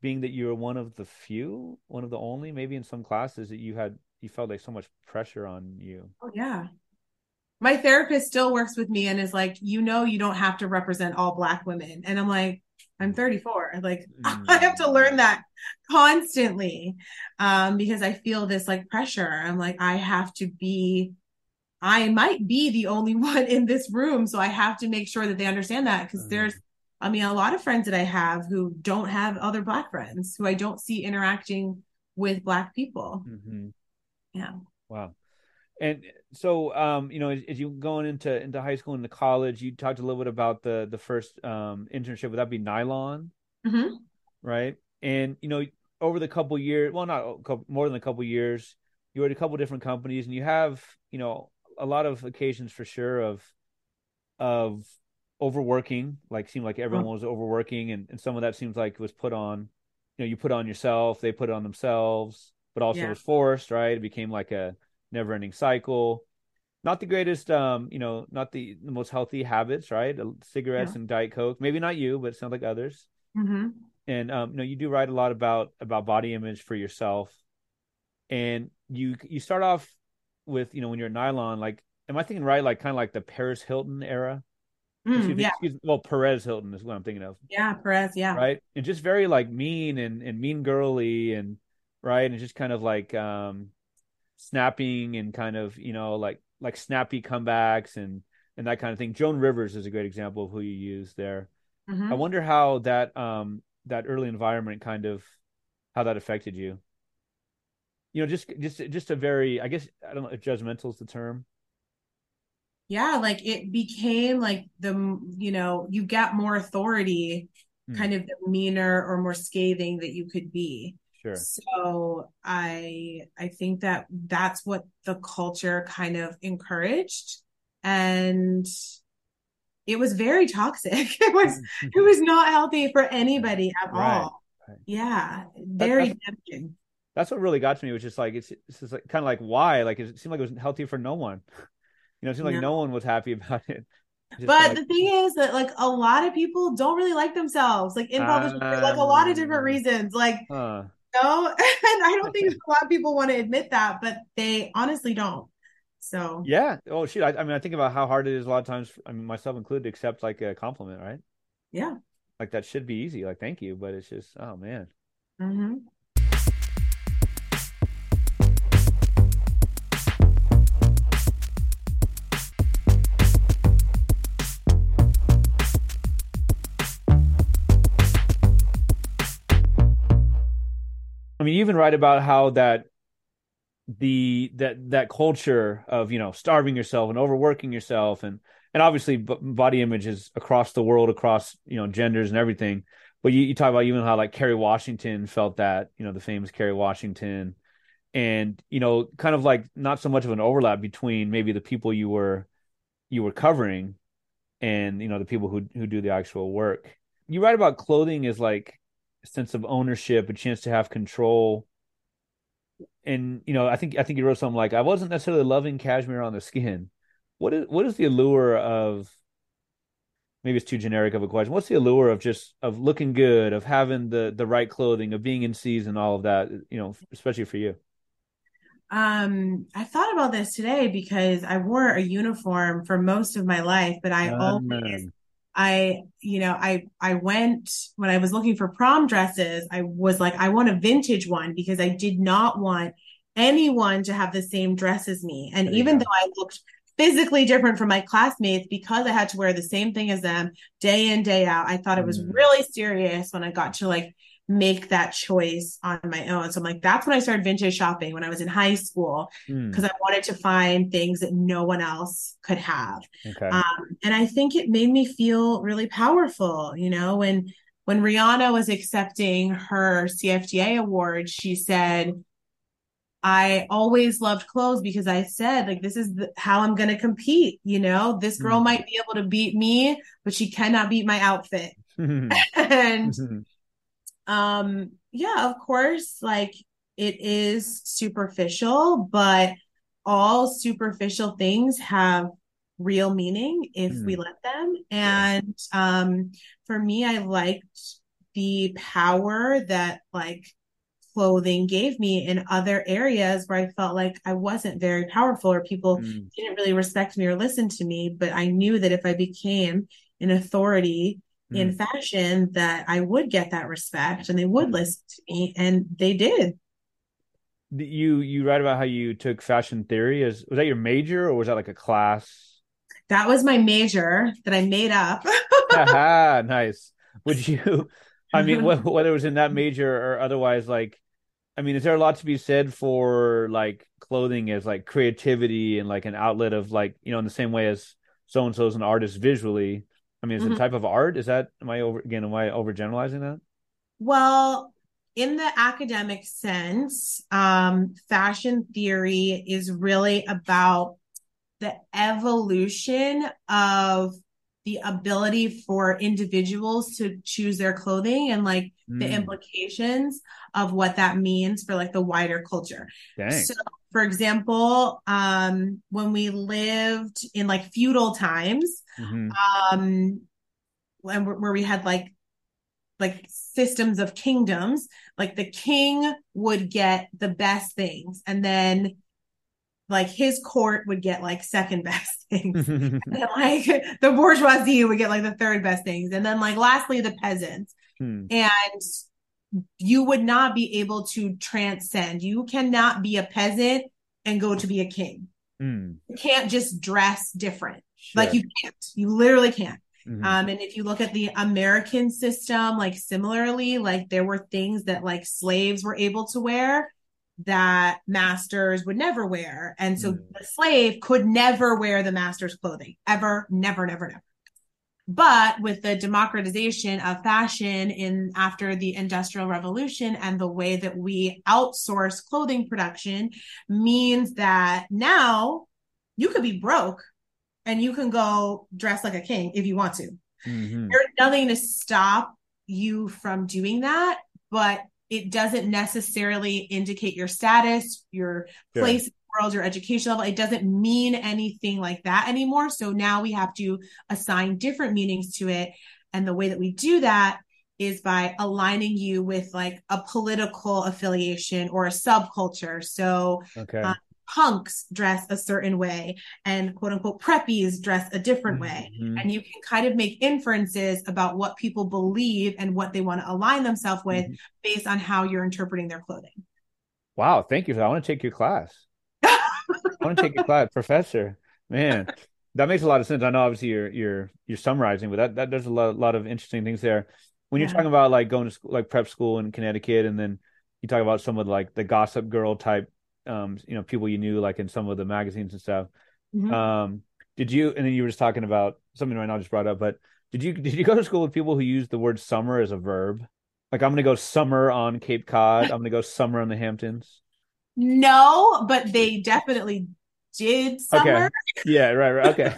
being that you're one of the few, one of the only, maybe in some classes that you had you felt like so much pressure on you. Oh yeah. My therapist still works with me and is like, you know, you don't have to represent all black women. And I'm like, I'm 34. Like mm. I have to learn that constantly um, because I feel this like pressure. I'm like, I have to be, I might be the only one in this room. So I have to make sure that they understand that because mm. there's, I mean, a lot of friends that I have who don't have other Black friends who I don't see interacting with Black people. Mm-hmm. Yeah. Wow. And so, um, you know, as, as, you going into into high school and into college, you talked a little bit about the the first um, internship. Would that be Nylon? Mm-hmm. Right. And you know, over the couple years, well, not couple, more than a couple years, you were at a couple different companies, and you have, you know, a lot of occasions for sure of of overworking. Like, seemed like everyone was overworking, and, and some of that seems like was put on. You know, you put on yourself, they put it on themselves, but also yeah. was forced. Right. It became like a never ending cycle. Not the greatest, um, you know, not the, the most healthy habits, right? Cigarettes yeah. and Diet Coke. Maybe not you, but it sounds like others. Mm-hmm. And um, you know, you do write a lot about about body image for yourself, and you you start off with you know when you're nylon, like, am I thinking right? Like kind of like the Paris Hilton era. Mm, excuse, yeah. Excuse, well, Perez Hilton is what I'm thinking of. Yeah, Perez. Yeah. Right, and just very like mean and and mean girly and right, and just kind of like um snapping and kind of you know like like snappy comebacks and and that kind of thing. Joan Rivers is a great example of who you use there. Mm-hmm. I wonder how that um that early environment kind of how that affected you. You know, just just just a very I guess I don't know if judgmental is the term. Yeah, like it became like the you know you get more authority, mm. kind of the meaner or more scathing that you could be. Sure. So I I think that that's what the culture kind of encouraged and it was very toxic. It was it was not healthy for anybody at right. all. Right. Yeah, very that's, damaging. That's what really got to me, was just like it's it's just like, kind of like why like it seemed like it was healthy for no one. You know, it seemed like no, no one was happy about it. Just but like, the thing is that like a lot of people don't really like themselves, like in public, uh, like a lot of different reasons. Like uh, know? and I don't think a lot of people want to admit that, but they honestly don't. So yeah. Oh shoot. I, I, mean, I think about how hard it is a lot of times. I mean, myself included, to accept like a compliment, right? Yeah. Like that should be easy. Like thank you, but it's just oh man. Mm-hmm. I mean, you even write about how that the that that culture of you know starving yourself and overworking yourself and and obviously b- body image is across the world across you know genders and everything. But you, you talk about even how like Kerry Washington felt that you know the famous Kerry Washington. And you know kind of like not so much of an overlap between maybe the people you were you were covering and you know the people who who do the actual work. You write about clothing as like sense of ownership, a chance to have control. And you know, I think I think you wrote something like, "I wasn't necessarily loving cashmere on the skin." What is what is the allure of? Maybe it's too generic of a question. What's the allure of just of looking good, of having the the right clothing, of being in season, all of that? You know, especially for you. Um, I thought about this today because I wore a uniform for most of my life, but I always I, you know, I, I went when I was looking for prom dresses, I was like, I want a vintage one because I did not want anyone to have the same dress as me. And even though I looked physically different from my classmates because I had to wear the same thing as them day in, day out, I thought it was mm. really serious when I got to like make that choice on my own. So I'm like, that's when I started vintage shopping when I was in high school because mm. I wanted to find things that no one else could have. Okay. Um, and I think it made me feel really powerful. You know, when when Rihanna was accepting her CFDA award, she said, I always loved clothes because I said, like, this is the, how I'm going to compete. You know, this girl mm. might be able to beat me, but she cannot beat my outfit. and um, yeah, of course, like it is superficial, but all superficial things have real meaning if mm. we let them. And um, for me, I liked the power that like clothing gave me in other areas where I felt like I wasn't very powerful or people mm. didn't really respect me or listen to me. But I knew that if I became an authority mm. in fashion that I would get that respect and they would listen to me and they did. You you write about how you took fashion theory as was that your major or was that like a class? That was my major that I made up. nice. Would you I mean whether it was in that major or otherwise like I mean, is there a lot to be said for like clothing as like creativity and like an outlet of like, you know, in the same way as so and so is an artist visually? I mean, is mm-hmm. it a type of art? Is that am I over again? Am I overgeneralizing that? Well, in the academic sense, um, fashion theory is really about the evolution of the ability for individuals to choose their clothing and like mm. the implications of what that means for like the wider culture. Dang. So for example, um, when we lived in like feudal times, mm-hmm. um, and where we had like like systems of kingdoms, like the king would get the best things, and then like his court would get like second best things, and then, like the bourgeoisie would get like the third best things, and then like lastly the peasants, hmm. and you would not be able to transcend. You cannot be a peasant and go to be a king. Mm. You can't just dress different. Sure. Like you can't. You literally can't. Mm-hmm. Um, and if you look at the American system, like similarly, like there were things that like slaves were able to wear that masters would never wear. And so mm. the slave could never wear the master's clothing ever, never, never, never. But with the democratization of fashion in after the industrial revolution and the way that we outsource clothing production means that now you could be broke and you can go dress like a king if you want to. Mm-hmm. There's nothing to stop you from doing that, but it doesn't necessarily indicate your status, your place yeah. in the world, your education level. It doesn't mean anything like that anymore. So now we have to assign different meanings to it. And the way that we do that is by aligning you with like a political affiliation or a subculture. So okay. Um, punks dress a certain way and quote unquote preppies dress a different way. Mm-hmm. And you can kind of make inferences about what people believe and what they want to align themselves with mm-hmm. based on how you're interpreting their clothing. Wow, thank you. I want to take your class. I want to take a class, professor. Man, that makes a lot of sense. I know obviously you're you're you're summarizing, but that, that there's a lot, lot of interesting things there. When yeah. you're talking about like going to school, like prep school in Connecticut, and then you talk about some of like the gossip girl type, um, you know, people you knew like in some of the magazines and stuff. Mm-hmm. Um, did you? And then you were just talking about something right now just brought up, but did you did you go to school with people who use the word summer as a verb? Like I'm gonna go summer on Cape Cod. I'm gonna go summer on the Hamptons. No, but they definitely did summer. Okay. Yeah, right, right. Okay.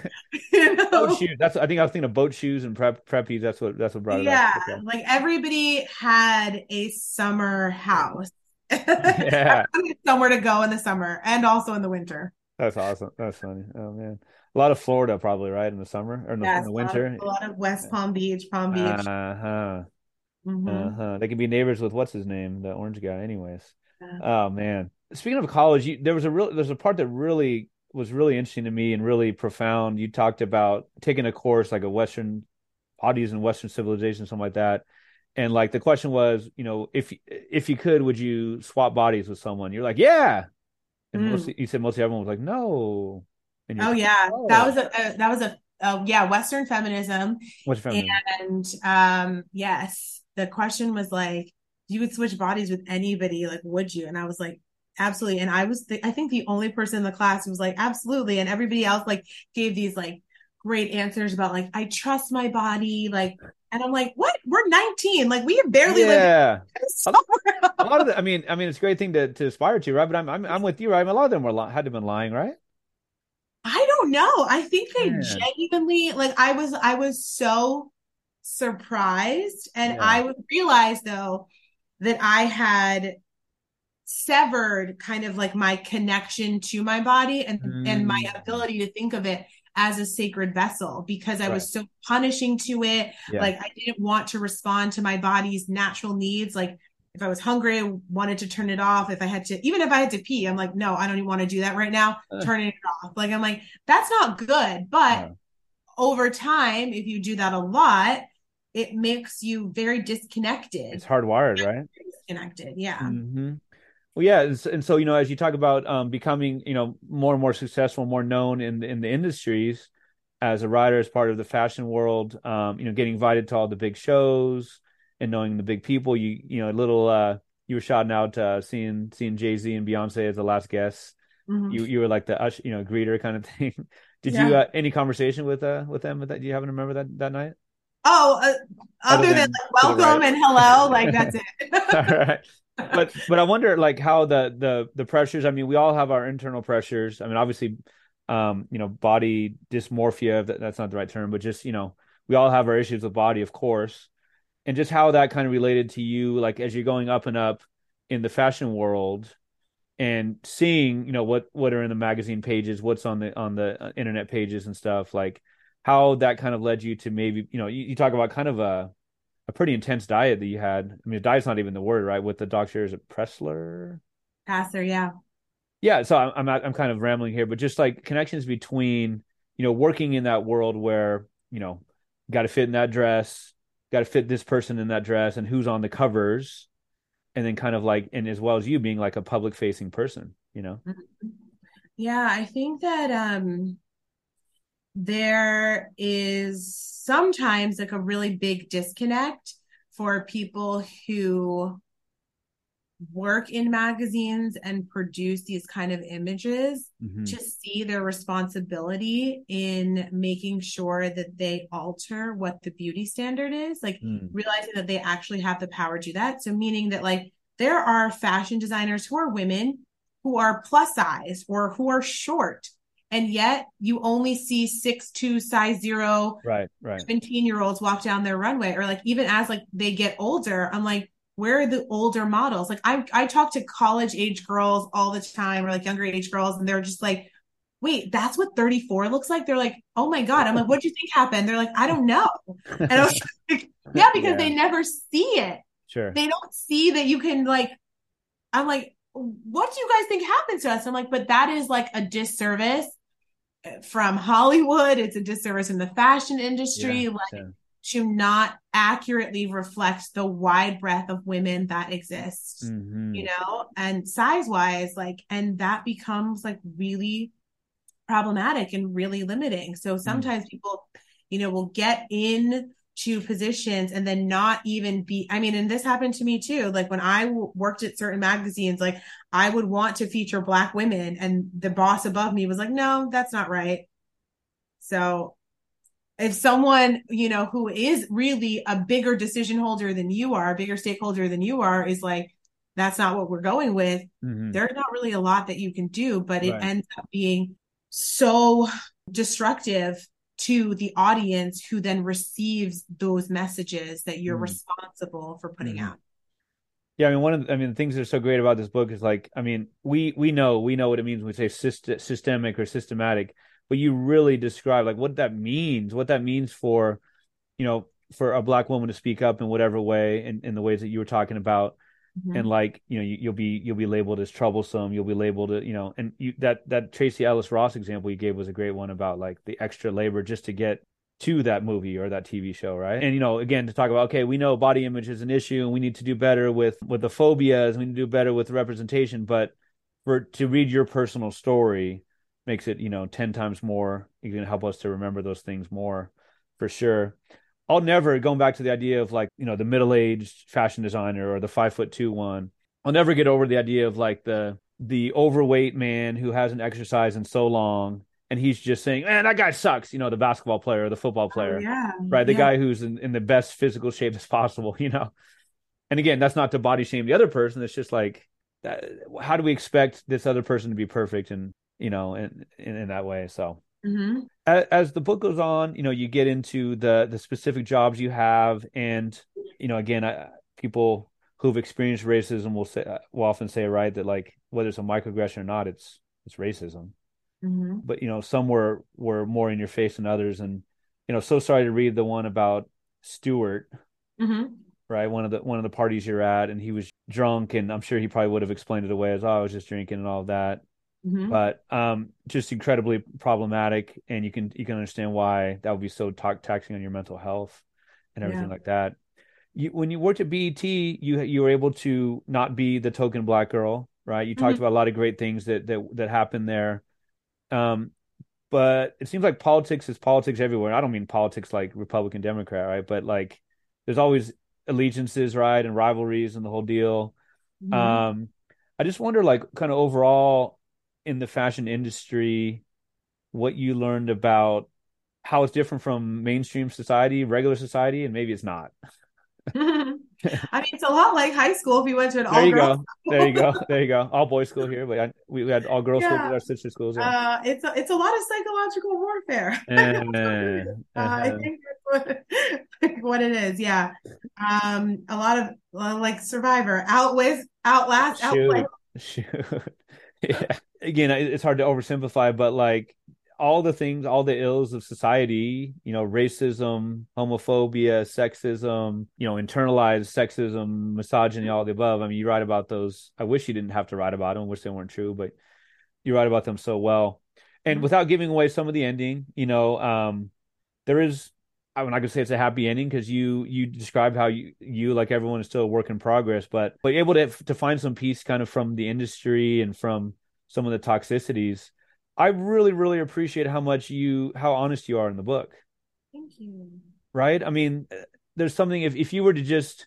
you know? Boat shoes. That's I think I was thinking of boat shoes and prep preppies. That's what that's what brought it yeah, up. Yeah. Like everybody had a summer house. Yeah. somewhere to go in the summer and also in the winter. That's awesome. That's funny. Oh man. A lot of Florida probably, right? In the summer or in the, in the winter. A lot, of, a lot, of, West Palm Beach, Palm Beach. Uh-huh. Mm-hmm. Uh-huh. They could be neighbors with what's his name, the orange guy, anyways. Oh man speaking of college, you, there was a real there's a part that really was really interesting to me and really profound. You talked about taking a course like a Western oddities and Western civilization, something like that. And like the question was, you know, if if you could, would you swap bodies with someone? You're like, yeah. And mm. most, you said most everyone was like, no. oh yeah, oh. that was a, a that was a uh, yeah Western feminism. Western feminism. And um, yes, the question was like, you would switch bodies with anybody, like, would you? And I was like, absolutely. And I was, the, I think the only person in the class who was like, absolutely. And everybody else like gave these like great answers about like, I trust my body. Like, and I'm like, what? We're 19. Like we have barely yeah. a lot of the, I mean, I mean, it's a great thing to, to aspire to, right? But I'm, I'm, I'm with you, right? I mean, a lot of them were had to have been lying, right? I don't know. I think they yeah. genuinely like. I was, I was so surprised, and yeah. I would realize though that I had severed kind of like my connection to my body and mm. and my mm. ability to think of it as a sacred vessel because I right. was so punishing to it. Yeah. Like I didn't want to respond to my body's natural needs. Like if I was hungry, I wanted to turn it off. If I had to, even if I had to pee, I'm like, no, I don't even want to do that right now. Uh. Turning it off. Like I'm like, that's not good. But over time, if you do that a lot, it makes you very disconnected. It's hardwired, right? Disconnected, yeah. Mm-hmm. Well, yeah, and so you know, as you talk about um, becoming, you know, more and more successful, more known in in the industries, as a writer, as part of the fashion world, um, you know, getting invited to all the big shows and knowing the big people, you you know, a little uh, you were shouting out uh, seeing seeing Jay Z and Beyonce as the last guests. Mm-hmm. You you were like the ush, you know greeter kind of thing. Did yeah. you uh, any conversation with uh with them? With that, do you happen to remember that that night? Oh, uh, other, other, than, than like, welcome right. and hello, like that's it. all right but but I wonder like how the the the pressures. I mean, we all have our internal pressures. I mean, obviously, um, you know, body dysmorphia. That, that's not the right term, but just you know, we all have our issues with body, of course, and just how that kind of related to you, like as you're going up and up in the fashion world and seeing you know what what are in the magazine pages what's on the on the uh, internet pages and stuff like how that kind of led you to maybe you know you, you talk about kind of a a pretty intense diet that you had. I mean, diet's not even the word, right? With the doctor, is it Pressler? Passer, yeah. Yeah, so I'm I'm I'm kind of rambling here, but just like connections between you know working in that world where you know got to fit in that dress, got to fit this person in that dress, and who's on the covers, and then kind of like and as well as you being like a public facing person, you know. Mm-hmm. Yeah, I think that um there is sometimes like a really big disconnect for people who work in magazines and produce these kind of images mm-hmm. to see their responsibility in making sure that they alter what the beauty standard is like mm. realizing that they actually have the power to do that so meaning that like there are fashion designers who are women who are plus size or who are short and yet you only see six two size zero right right. 17 year olds walk down their runway or like even as like they get older i'm like where are the older models? Like i i talk to college age girls all the time or like younger age girls and they're just like wait that's what 34 looks like? They're like oh my god. I'm like what do you think happened? They're like i don't know. And i was like yeah because yeah. they never see it. Sure. They don't see that you can like i'm like what do you guys think happens to us? I'm like, but that is like a disservice from Hollywood. It's a disservice in the fashion industry, yeah, like to not accurately reflect the wide breadth of women that exist, mm-hmm. you know, and size wise, like, and that becomes like really problematic and really limiting. So mm. sometimes mm people, you know, will get in to positions and then not even be i mean and this happened to me too like when I w- worked at certain magazines like i would want to feature black women and the boss above me was like no that's not right so if someone you know who is really a bigger decision holder than you are a bigger stakeholder than you are is like that's not what we're going with mm-hmm. there's not really a lot that you can do but it right. ends up being so destructive to the audience who then receives those messages that you're mm. responsible for putting mm. out. Yeah, I mean, one of the, I mean, the things that are so great about this book is like, I mean, we we know we know what it means when we say syst- systemic or systematic, but you really describe like what that means, what that means for, you know, for a black woman to speak up in whatever way, in, in the ways that you were talking about, Mm-hmm. and like you know you, will be you'll be labeled as troublesome. You'll be labeled you know and you that that Tracee Ellis Ross example you gave was a great one about like the extra labor just to get to that movie or that TV show right? And you know again to talk about okay we know body image is an issue and we need to do better with with the phobias we need to do better with representation but for to read your personal story makes it you know 10 times more you can help us to remember those things more for sure I'll never going back to the idea of like, you know, the middle-aged fashion designer or the five foot two one. I'll never get over the idea of like the the overweight man who hasn't exercised in so long and he's just saying, Man, that guy sucks, you know, the basketball player or the football oh, player. Oh, yeah. Right. The yeah. guy who's in, in the best physical shape as possible, you know. And again, that's not to body shame the other person. It's just like that, how do we expect this other person to be perfect and you know, in, in, in that way. So Mm-hmm. As, as, the book goes on, you know, you get into the the specific jobs you have, and you know, again, I, people who've experienced racism will say will often say, right, that like whether it's a microaggression or not, it's it's racism. Mm-hmm. But you know, some were were more in your face than others, and you know, so sorry to read the one about Stewart. Mm-hmm. Right, one of the one of the parties you're at, and he was drunk, and I'm sure he probably would have explained it away as, "Oh, I was just drinking" and all that mm-hmm. but um, just incredibly problematic, and you can you can understand why that would be so t- taxing on your mental health. and everything yeah. like that. You, when you worked at BET, you you were able to not be the token black girl, right? You talked mm-hmm. about a lot of great things that that that happened there. Um, but it seems like politics is politics everywhere. I don't mean politics like Republican Democrat, right? But like there's always allegiances, right, and rivalries and the whole deal. Mm-hmm. Um, I just wonder, like, kind of overall in the fashion industry, what you learned about how it's different from mainstream society, regular society, and maybe it's not. I mean, it's a lot like high school if you went to an all There you go. There you go. There you go. All boys school here, but I, we, we had all girls yeah. school with our sister schools. Yeah. Uh, it's a, it's a lot of psychological warfare. uh, uh, I think that's what, what it is. Yeah. Um, a lot of uh, like Survivor, outwits, outlast, outplay. Shoot. yeah. Again, it's hard to oversimplify, but like all the things, all the ills of society, you know, racism, homophobia, sexism, you know, internalized sexism, misogyny, all the above. I mean, you write about those. I wish you didn't have to write about them. I wish they weren't true, but you write about them so well. And mm-hmm. without giving away some of the ending, you know, um, there is I'm not gonna say it's a happy ending because you you described how you you like everyone is still a work in progress, but but able to to find some peace kind of from the industry and from some of the toxicities I really, really appreciate how much you, how honest you are in the book. Thank you. Right? I mean, there's something, if, if you were to just,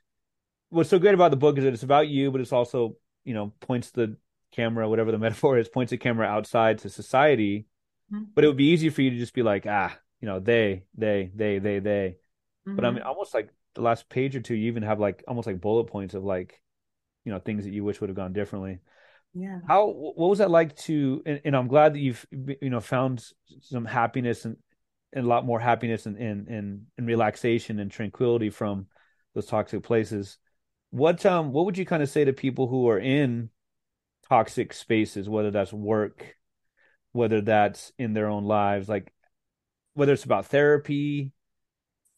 what's so great about the book is that it's about you, but it's also, you know, points the camera, whatever the metaphor is, points the camera outside to society. Mm-hmm. But it would be easy for you to just be like, ah, you know, they, they, they, they, they. Mm-hmm. But I mean, almost like the last page or two, you even have like almost like bullet points of like, you know, things that you wish would have gone differently yeah how what was that like to and, and, i'm glad that you've you know found some happiness and, and a lot more happiness and, and and and relaxation and tranquility from those toxic places what um what would you kind of say to people who are in toxic spaces whether that's work whether that's in their own lives like whether it's about therapy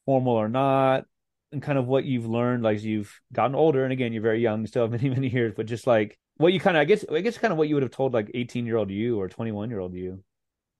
formal or not and kind of what you've learned like you've gotten older and again you're very young still have many many years but just like what you kind of I guess I guess kind of what you would have told like 18 year old you or 21 year old you.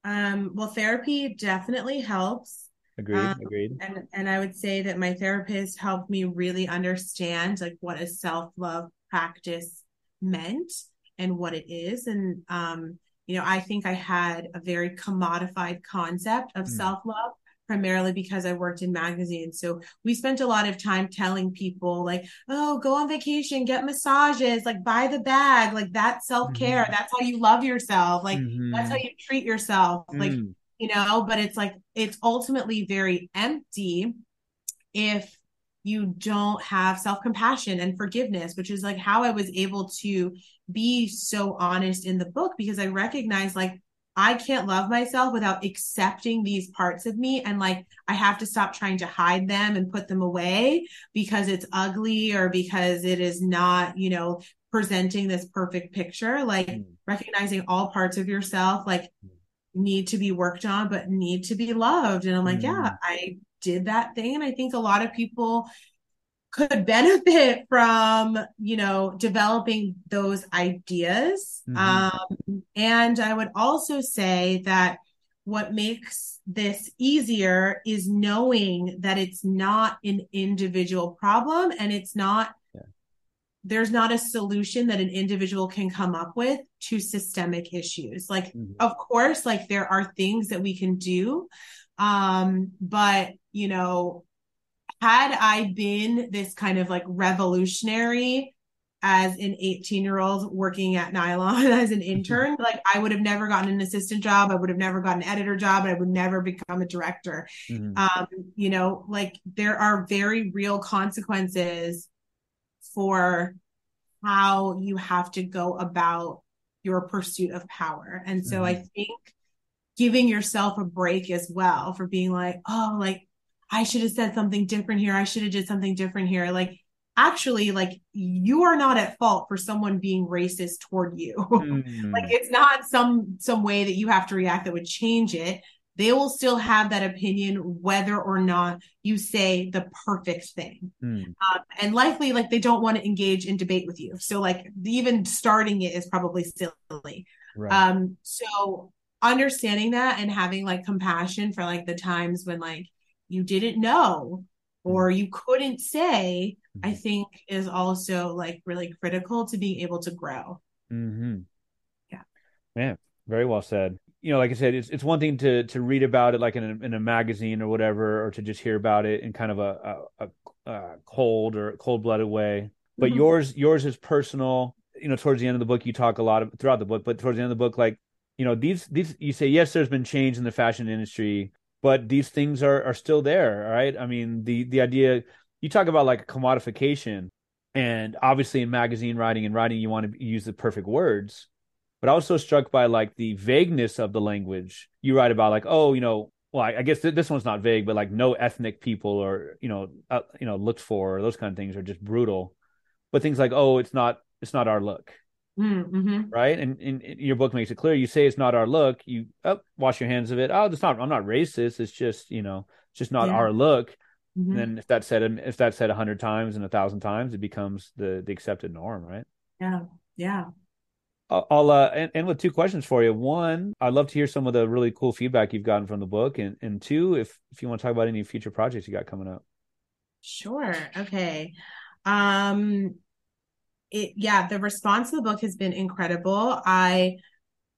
Um, well, therapy definitely helps. Agreed. Um, agreed. And and I would say that my therapist helped me really understand like what a self love practice meant and what it is. And um, you know, I think I had a very commodified concept of mm. self love primarily because I worked in magazines. So we spent a lot of time telling people like, oh, go on vacation, get massages, like buy the bag, like that's self-care. Mm-hmm. That's how you love yourself. Like mm-hmm. that's how you treat yourself. Mm. Like, you know, but it's like it's ultimately very empty if you don't have self-compassion and forgiveness which is like how i was able to be so honest in the book because i recognize like I can't love myself without accepting these parts of me. And like, I have to stop trying to hide them and put them away because it's ugly or because it is not, you know, presenting this perfect picture. Like, mm. recognizing all parts of yourself, like, mm. need to be worked on, but need to be loved. And I'm like, mm. yeah, I did that thing. And I think a lot of people could benefit from you know developing those ideas mm-hmm. um, and i would also say that what makes this easier is knowing that it's not an individual problem and it's not yeah. there's not a solution that an individual can come up with to systemic issues like mm-hmm. of course like there are things that we can do um but you know had I been this kind of like revolutionary as an 18 year old working at Nylon as an intern, like I would have never gotten an assistant job. I would have never gotten an editor job. I would never become a director. Mm-hmm. Um, you know, like there are very real consequences for how you have to go about your pursuit of power. And so mm-hmm. I think giving yourself a break as well for being like, oh, like I should have said something different here. I should have did something different here. Like actually like you are not at fault for someone being racist toward you. Mm. like it's not some some way that you have to react that would change it. They will still have that opinion whether or not you say the perfect thing. Mm. Um, and likely like they don't want to engage in debate with you. So like even starting it is probably silly. Right. Um so understanding that and having like compassion for like the times when like you didn't know or you couldn't say, mm-hmm. I think is also like really critical to being able to grow. Mm-hmm. Yeah. Man, very well said. You know, like I said, it's it's one thing to to read about it like in a, in a magazine or whatever, or to just hear about it in kind of a a, a cold or cold blooded way. But mm-hmm. yours yours is personal. You know, towards the end of the book, you talk a lot of, throughout the book, but towards the end of the book, like you know, these these you say yes, there's been change in the fashion industry, but these things are are still there, right? I mean, the the idea you talk about like commodification, and obviously in magazine writing and writing, you want to use the perfect words. But I was so struck by like the vagueness of the language. You write about like, oh, you know, well, I, I guess th- this one's not vague, but like no ethnic people or you know, uh, you know, looked for or those kind of things are just brutal. But things like, oh, it's not, it's not our look. Mm-hmm. Right. And, and, your book makes it clear. You say it's not our look. You oh, wash your hands of it. Oh, it's not, I'm not racist. It's just, you know, it's just not yeah. our look. Mm-hmm. And if that's said, if that's said a hundred times and a thousand times, it becomes the, the accepted norm. Right. Yeah. Yeah. I'll uh, end, end with two questions for you. One, I'd love to hear some of the really cool feedback you've gotten from the book, and and two, if if you want to talk about any future projects you got coming up. Sure. Okay. Um, it yeah the response to the book has been incredible i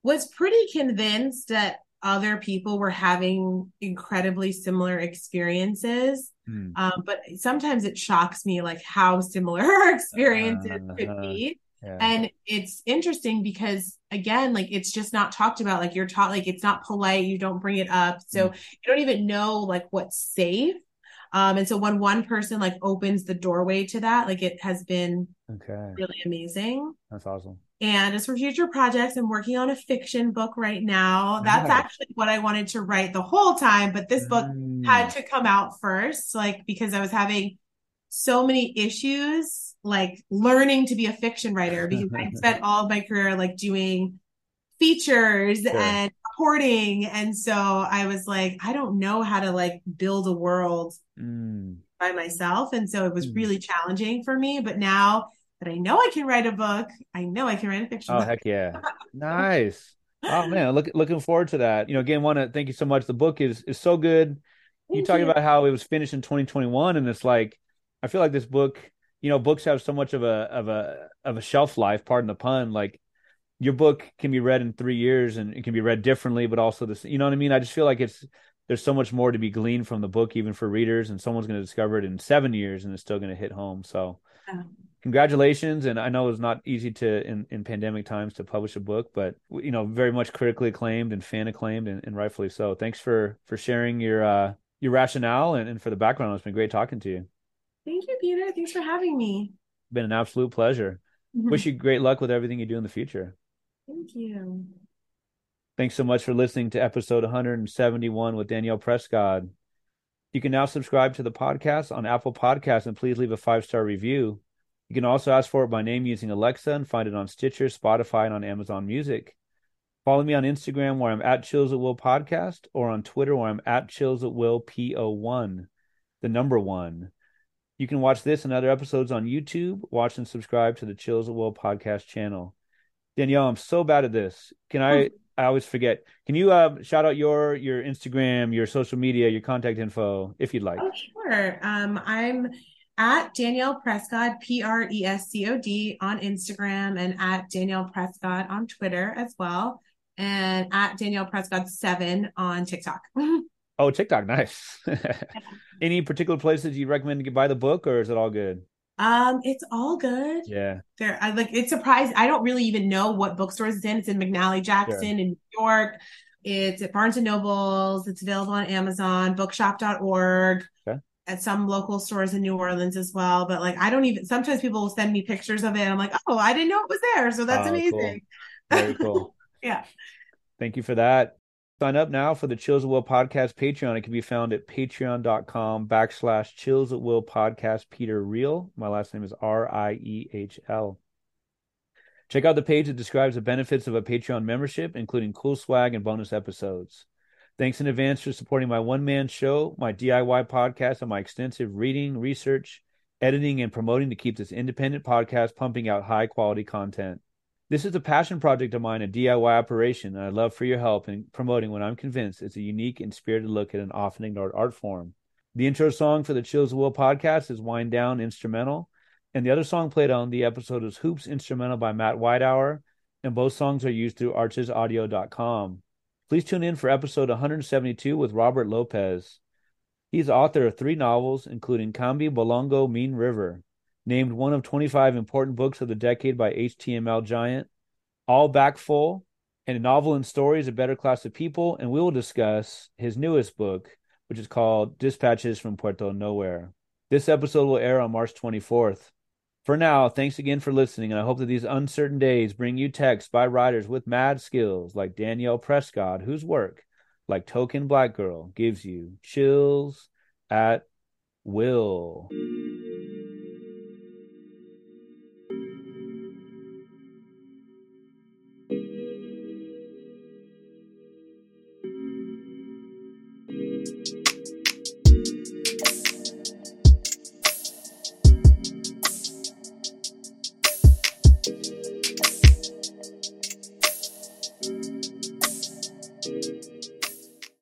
was pretty convinced that other people were having incredibly similar experiences mm. um, but sometimes it shocks me like how similar our experiences uh, could be yeah. and it's interesting because again like it's just not talked about like you're taught like it's not polite you don't bring it up so mm. you don't even know like what's safe um, and so when one person like opens the doorway to that, like it has been okay really amazing. That's awesome. And as for future projects, I'm working on a fiction book right now. That's nice. actually what I wanted to write the whole time, but this book mm. had to come out first, like because I was having so many issues, like learning to be a fiction writer because I spent all of my career like doing features sure. and reporting. And so I was like, I don't know how to like build a world mm. by myself. And so it was mm. really challenging for me. But now that I know I can write a book, I know I can write a fiction oh, book. heck yeah. nice. Oh man, look, looking forward to that. You know, again, want to thank you so much. The book is is so good. Thank you talking about how it was finished in 2021, and it's like I feel like this book. You know, books have so much of a of a of a shelf life. Pardon the pun. Like your book can be read in three years and it can be read differently, but also this, you know what I mean? I just feel like it's, there's so much more to be gleaned from the book, even for readers, and someone's going to discover it in seven years and it's still going to hit home. So, congratulations. And I know it's not easy to, in, in pandemic times, to publish a book, but, you know, very much critically acclaimed and fan acclaimed and, and rightfully so. Thanks for, for sharing your, uh, your rationale and, and for the background. It's been great talking to you. Thank you, Peter. Thanks for having me. Been an absolute pleasure. Mm-hmm. Wish you great luck with everything you do in the future. Thank you. Thanks so much for listening to episode 171 with Danielle Prescod. You can now subscribe to the podcast on Apple Podcasts and please leave a five star review. You can also ask for it by name using Alexa and find it on Stitcher, Spotify, and on Amazon Music. Follow me on Instagram where I'm at Chills at Will Podcast or on Twitter where I'm at Chills at Will PO1, the number one. You can watch this and other episodes on YouTube. Watch and subscribe to the Chills at Will podcast channel. Danielle, I'm so bad at this. Can I? I always forget. Can you uh, shout out your your Instagram, your social media, your contact info, if you'd like? Oh, sure. Um, I'm at Danielle Prescod, P R E S C O D, on Instagram, and at Danielle Prescod on Twitter as well, and at Danielle Prescod seven on TikTok. oh, TikTok, nice. Any particular places you recommend to buy the book, or is it all good? Um, it's all good. Yeah. There I like it's surprised. I don't really even know what bookstores it's in. It's in McNally Jackson in New York. It's at Barnes and Nobles. It's available on Amazon, bookshop.org. Okay. At some local stores in New Orleans as well. But like I don't even sometimes people will send me pictures of it. I'm like, oh, I didn't know it was there. So that's oh, amazing. Cool. Very cool. yeah. Thank you for that. Sign up now for the Chills at Will podcast Patreon. It can be found at patreon.com backslash Chills at Will podcast Peter Riehl. My last name is R I E H L. Check out the page that describes the benefits of a Patreon membership, including cool swag and bonus episodes. Thanks in advance for supporting my one man show, my DIY podcast, and my extensive reading, research, editing, and promoting to keep this independent podcast pumping out high quality content. This is a passion project of mine, a DIY operation, and I'd love for your help in promoting what I'm convinced is a unique and spirited look at an often ignored art form. The intro song for the Chills at Will podcast is Wind Down Instrumental. And the other song played on the episode is Hoops Instrumental by Matt Whitehour. And both songs are used through archesaudio.com. Please tune in for episode 172 with Robert Lopez. He's author of three novels, including Kamby Bolongo Mean River, named one of 25 important books of the decade by HTML Giant, All Back Full, and a novel and stories, A Better Class of People. And we will discuss his newest book, which is called Dispatches from Puerto Nowhere. This episode will air on March 24th. For now, thanks again for listening, and I hope that these uncertain days bring you texts by writers with mad skills like Danielle Prescod, whose work, like Token Black Girl, gives you chills at will.